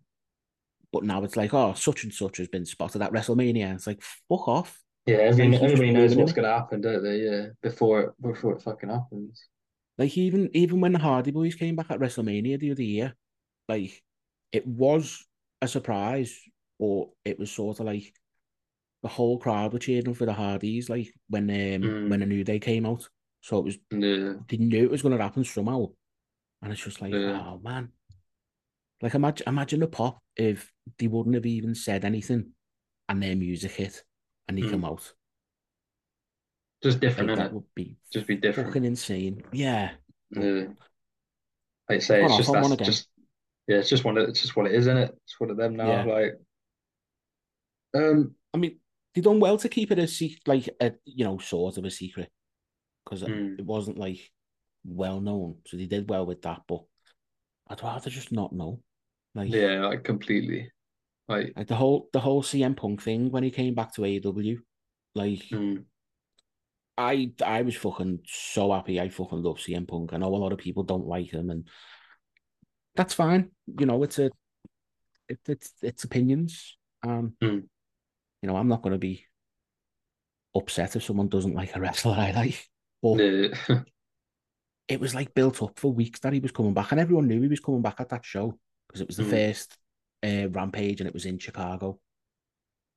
But now it's like, oh, such and such has been spotted at WrestleMania. It's like, fuck off. Yeah, every, Thank everybody knows what's gonna happen, don't they? Yeah, before before it fucking happens. Like even even when the Hardy Boys came back at WrestleMania the other year, like it was a surprise, or it was sort of like the whole crowd were cheering for the Hardys, like when um Mm. when a New Day came out. So it was Yeah, they knew it was going to happen somehow, and it's just like, Yeah. oh man, like imagine imagine the pop if they wouldn't have even said anything, and their music hit, and they Mm. come out. just different, Like that would be Just be different. fucking insane. Yeah, Yeah. Like I say, it's just that's just yeah, it's just one of it's just what it is, isn't it? It's one of them now. Yeah. Like, um, I mean, they done well to keep it a secret, like a you know, sort of a secret, because Mm. it wasn't like well known. So they did well with that. But I'd rather just not know. Like, yeah, like completely. Like, like the whole the whole CM Punk thing when he came back to AEW, like mm, I I was fucking so happy. I fucking love CM Punk. I know a lot of people don't like him, and that's fine. You know, it's a it, it's it's opinions. Um, Mm. you know, I'm not going to be upset if someone doesn't like a wrestler I like. But yeah, it was like built up for weeks that he was coming back, and everyone knew he was coming back at that show because it was the Mm. first uh, Rampage, and it was in Chicago.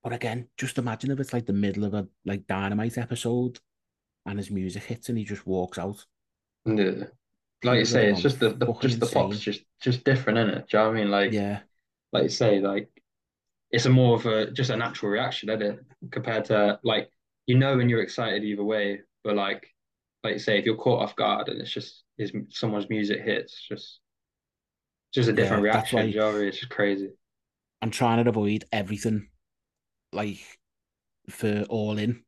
But again, just imagine if it's like the middle of a like Dynamite episode, and his music hits, and he just walks out. yeah. Like you say, it's just the, the just the pop's just just different, isn't it? Do you know what I mean? Like, Yeah, like you say, like it's a more of a just a natural reaction, isn't it? Compared to like you know when you're excited either way, but like like you say, if you're caught off guard and it's just is someone's music hits, just just a different Yeah, reaction. why- do you know what I mean? It's just crazy. I'm trying to avoid everything, like for all in.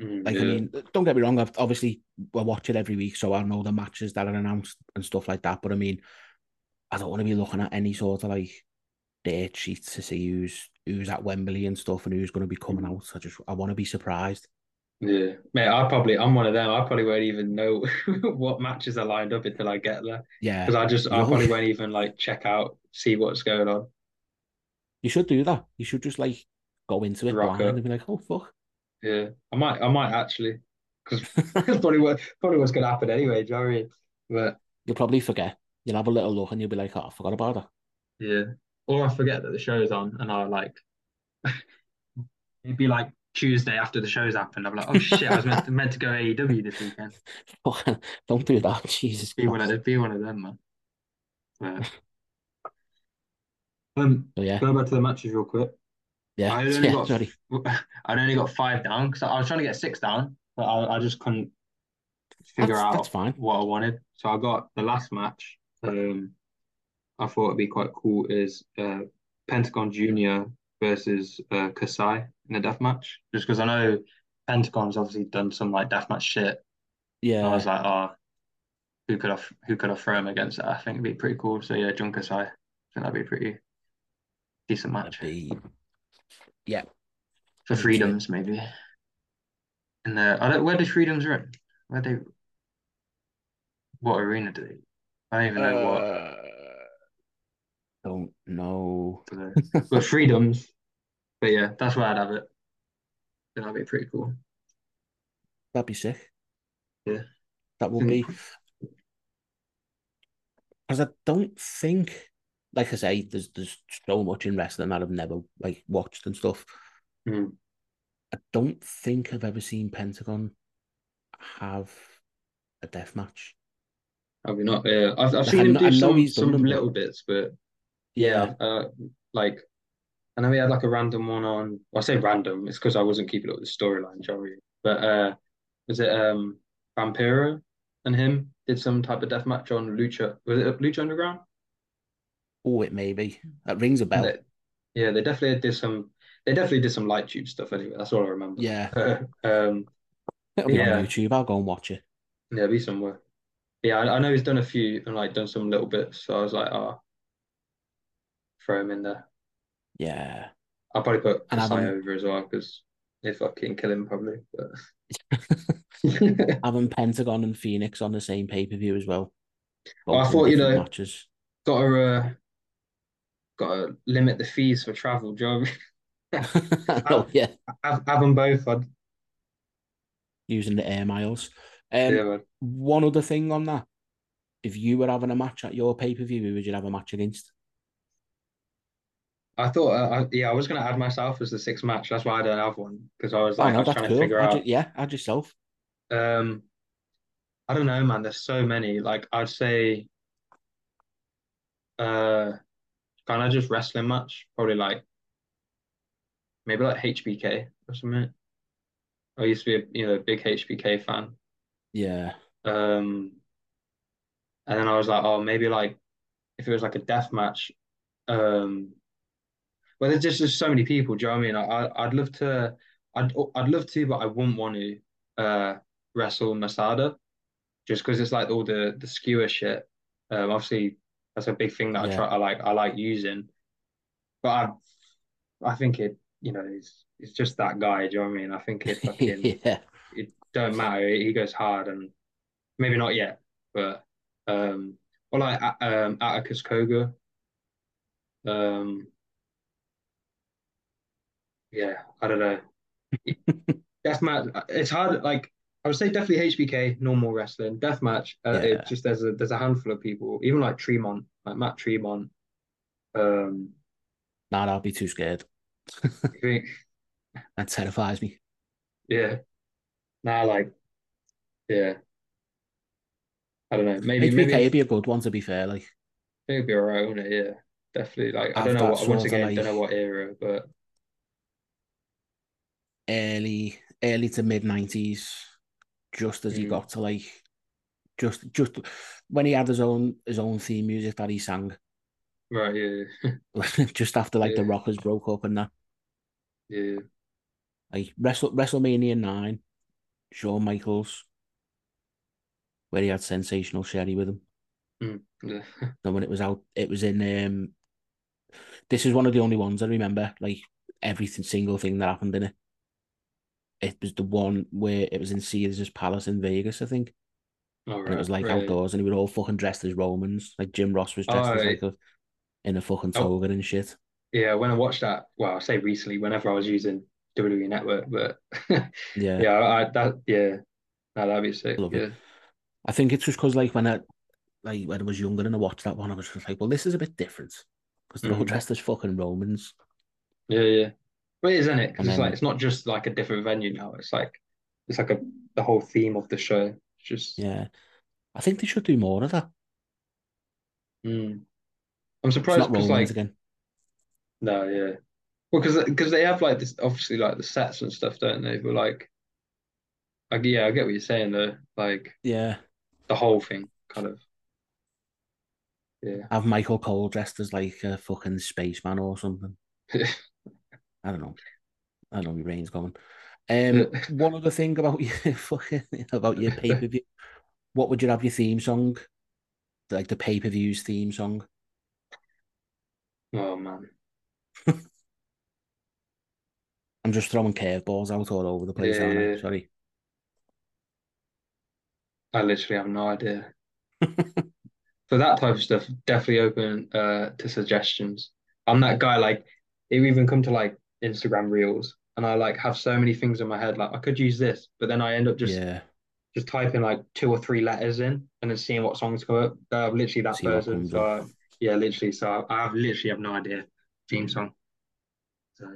Mm, Like, I mean, don't get me wrong. I've obviously I watch it every week, so I know the matches that are announced and stuff like that. But I mean, I don't want to be looking at any sort of like date sheets to see who's who's at Wembley and stuff and who's going to be coming Mhm. out. I just I want to be surprised. Yeah, mate, I probably I'm one of them. I probably won't even know what matches are lined up until I get there Yeah, because I just I probably won't even like check out, see what's going on. you should do that. You should just like go into it Rock blind up. and be like, oh fuck. Yeah, I might I might actually because that's probably what probably what's gonna happen anyway. Do you know what I mean? But You'll probably forget. You'll have a little look and you'll be like, oh, I forgot about that. yeah, or I forget that the show's on and I like it'd be like Tuesday after the show's happened. I'm like, oh shit, I was meant to, meant to go AEW this weekend. don't do that. Jesus Be one of be one of them, man. But, um, So yeah, go back to the matches real quick. yeah, I only yeah. got Sorry. I only got five down because I was trying to get six down, but I, I just couldn't figure That's- out that's fine. what I wanted. So I got the last match. Um, I thought it'd be quite cool is uh, Pentagon Junior versus uh, Kasai in a death match, just because I know Pentagon's obviously done some like deathmatch shit. Yeah. I was like, oh, who could I who could I throw him against? That? I think it'd be pretty cool. So yeah, Jun Kasai. I think that'd be a pretty decent match. Be... Yeah. For freedoms, maybe. And the I don't where do freedoms run? Where do what arena do they? I don't even know uh, what. Don't know. but freedoms. But yeah, that's where I'd have it. That'd be pretty cool. That'd be sick. Yeah. That would be. Because I don't think, like I say, there's there's so much in wrestling that I've never like watched and stuff. Mm. I don't think I've ever seen Pentagon have a death match. Have you not? Yeah, I've, I've seen him do some, some little bits, but yeah, uh, like I know we had like a random one on. Well, I say random, it's because I wasn't keeping up with the storyline, Joey. But uh, was it um Vampiro and him did some type of death match on Lucha? Was it Lucha Underground? Oh, it may be. That rings a bell. They, yeah, they definitely did some. They definitely did some light tube stuff. Anyway, that's all I remember. Yeah. um, It'll be yeah. on YouTube. I'll go and watch it. Yeah, be somewhere. Yeah, I, I, know he's done a few and like done some little bits. So I was like, oh, throw him in there. Yeah. I'll probably put Kasai over as well because if I can kill him probably. But having Pentagon and Fenix on the same pay per view as well. well I thought you know matches. Gotta uh, gotta limit the fees for travel, Joe. oh yeah, have, have them both. I'd... Using the air miles. Um, yeah, one other thing on that: if you were having a match at your pay per view, who would you have a match against? I thought, uh, I, yeah, I was going to add myself as the sixth match. That's why I don't have one because I was like, oh, no, I was trying cool. to figure add out. Yeah, add yourself. Um, I don't know, man. There's so many. Like, I'd say, uh, kind of just wrestling match. Probably like, maybe like HBK or something. I used to be, a, you know, a big HBK fan. Yeah. Um, and then I was like, oh, maybe like if it was like a death match, um, well, there's just there's so many people. Do you know what I mean? I, I'd love to, I'd I'd love to, but I wouldn't want to uh, wrestle Masada, just because it's like all the the skewer shit. Um, obviously, that's a big thing that yeah. I try. I like I like using, but I I think it you know it's it's just that guy. Do you know what I mean? I think it fucking yeah. it don't matter. He goes hard and maybe not yet, but um, or like um Atticus Cogar. Um, yeah, I don't know. deathmatch. It's hard. Like I would say, definitely HBK, normal wrestling, deathmatch. Uh, yeah. It just there's a there's a handful of people, even like Tremont, like Matt Tremont. Um, nah, I'll be too scared. that terrifies me. Yeah. Nah, like, yeah. I don't know. Maybe HBK maybe would be a good one to be fair. Like, it'd be alright, wouldn't it? Yeah, definitely. Like, I don't know what. Once again, like... don't know what era, but early early to mid nineties, just as mm. he got to like just just when he had his own his own theme music that he sang. Right, yeah. just after like yeah. the Rockers broke up and that. Yeah. Like Wrestle WrestleMania nine, Shawn Michaels, where he had sensational Sherri with him. Mm, yeah. and when it was out, it was in um this is one of the only ones I remember, like everything single thing that happened in it it was the one where it was in Caesar's Palace in Vegas, I think. Oh, right, and it was like right. outdoors, and we were all fucking dressed as Romans. Like Jim Ross was dressed as like a, in a fucking oh. toga oh. and shit. Yeah, when I watched that, well, I say recently, whenever I was using WWE Network, but yeah, yeah, I, that yeah, no, that'd be sick. Love yeah. It. I think it's just because like when I like when I was younger and I watched that one, I was just like, well, this is a bit different because they're mm. all dressed as fucking Romans. Yeah, yeah. But isn't it? Because it's like it's not just like a different venue now. It's like it's like a the whole theme of the show. It's just yeah. I think they should do more of that. Mm. I'm surprised because like again. No, yeah. Well, because because they have like this obviously like the sets and stuff, don't they? But like, like yeah, I get what you're saying though. Like yeah, the whole thing kind of. Yeah. Have Michael Cole dressed as like a fucking spaceman or something. I don't know. I don't know. My brain's going. Um, one other thing about your fucking about your pay per view. What would you have your theme song? Like the pay per views theme song. Oh man. I'm just throwing curveballs out all over the place. Yeah, aren't I? Sorry. I literally have no idea. For that type of stuff, definitely open uh to suggestions. I'm that guy like it even come to like Instagram reels and I like have so many things in my head like I could use this, but then I end up just yeah. just typing like two or three letters in and then seeing what songs come up. Uh, literally that See person. So. I, yeah, literally. So I, have literally have no idea theme song. So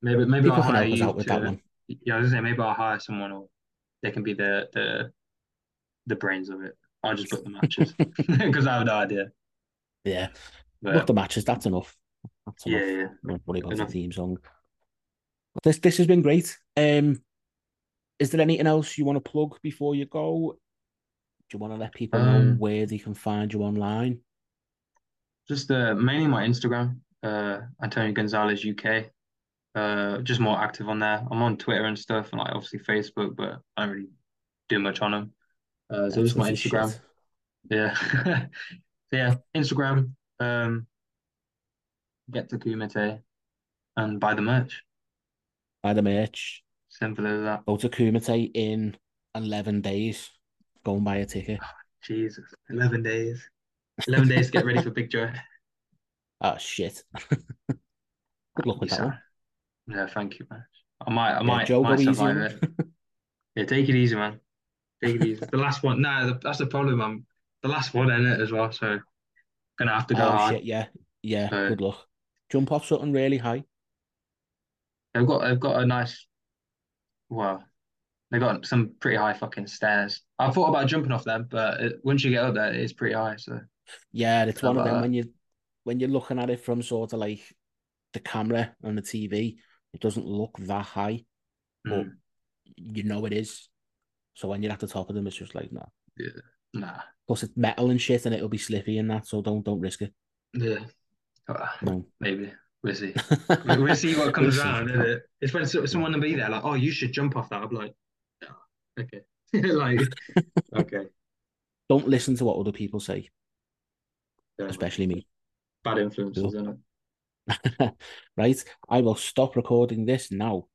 maybe maybe People I'll hire you out with that to. one. Yeah, I was gonna say maybe I'll hire someone or they can be the the the brains of it. I'll just book the matches because I have no idea. Yeah. But Look the matches. That's enough. That's yeah, enough. yeah. Don't worry about the theme song. This this has been great. Um, is there anything else you want to plug before you go? Do you want to let people know Um, where they can find you online? just uh, mainly my Instagram, uh, Antonio Gonzalez UK. Uh, just more active on there. I'm on Twitter and stuff, and like obviously Facebook, but I don't really do much on them. Uh, so just my Instagram. shit. Yeah. So yeah, Instagram. Um, get to Kumite and buy the merch. Buy the merch. Simple as that. Go to Kumite in 11 days. Go and buy a ticket. Ah, Jesus, 11 days. 11 days to get ready for Big Joe. Oh, shit. Good luck with You that one. Yeah, thank you, man. I might, I Yeah, might, Joe, might go easy survive it. Yeah, take it easy, man. Take it easy. The last one, no, the, that's the problem. I'm the last one in it as well, so gonna have to go Oh, hard. shit. Yeah. Yeah. So- Good luck. Jump off something really high. They've got, they've got a nice, well, they've got some pretty high fucking stairs. I thought about jumping off them, but it, once you get up there, it is pretty high. So Yeah, it's one of them when you when you're looking at it from sort of like the camera on the TV, it doesn't look that high, but mm, you know it is. So when you're at the top of them, it's just like no. nah, Plus it's metal and shit, and it'll be slippy and that. So don't don't risk it. yeah, Uh, No. maybe we'll see. We- We'll see what comes We'll around. Isn't it? It's when someone will be there like, oh, you should jump off that. I'm like, yeah, okay, like, okay, Don't listen to what other people say, yeah, especially me. bad influences, Cool. isn't it? right? I will stop recording this now.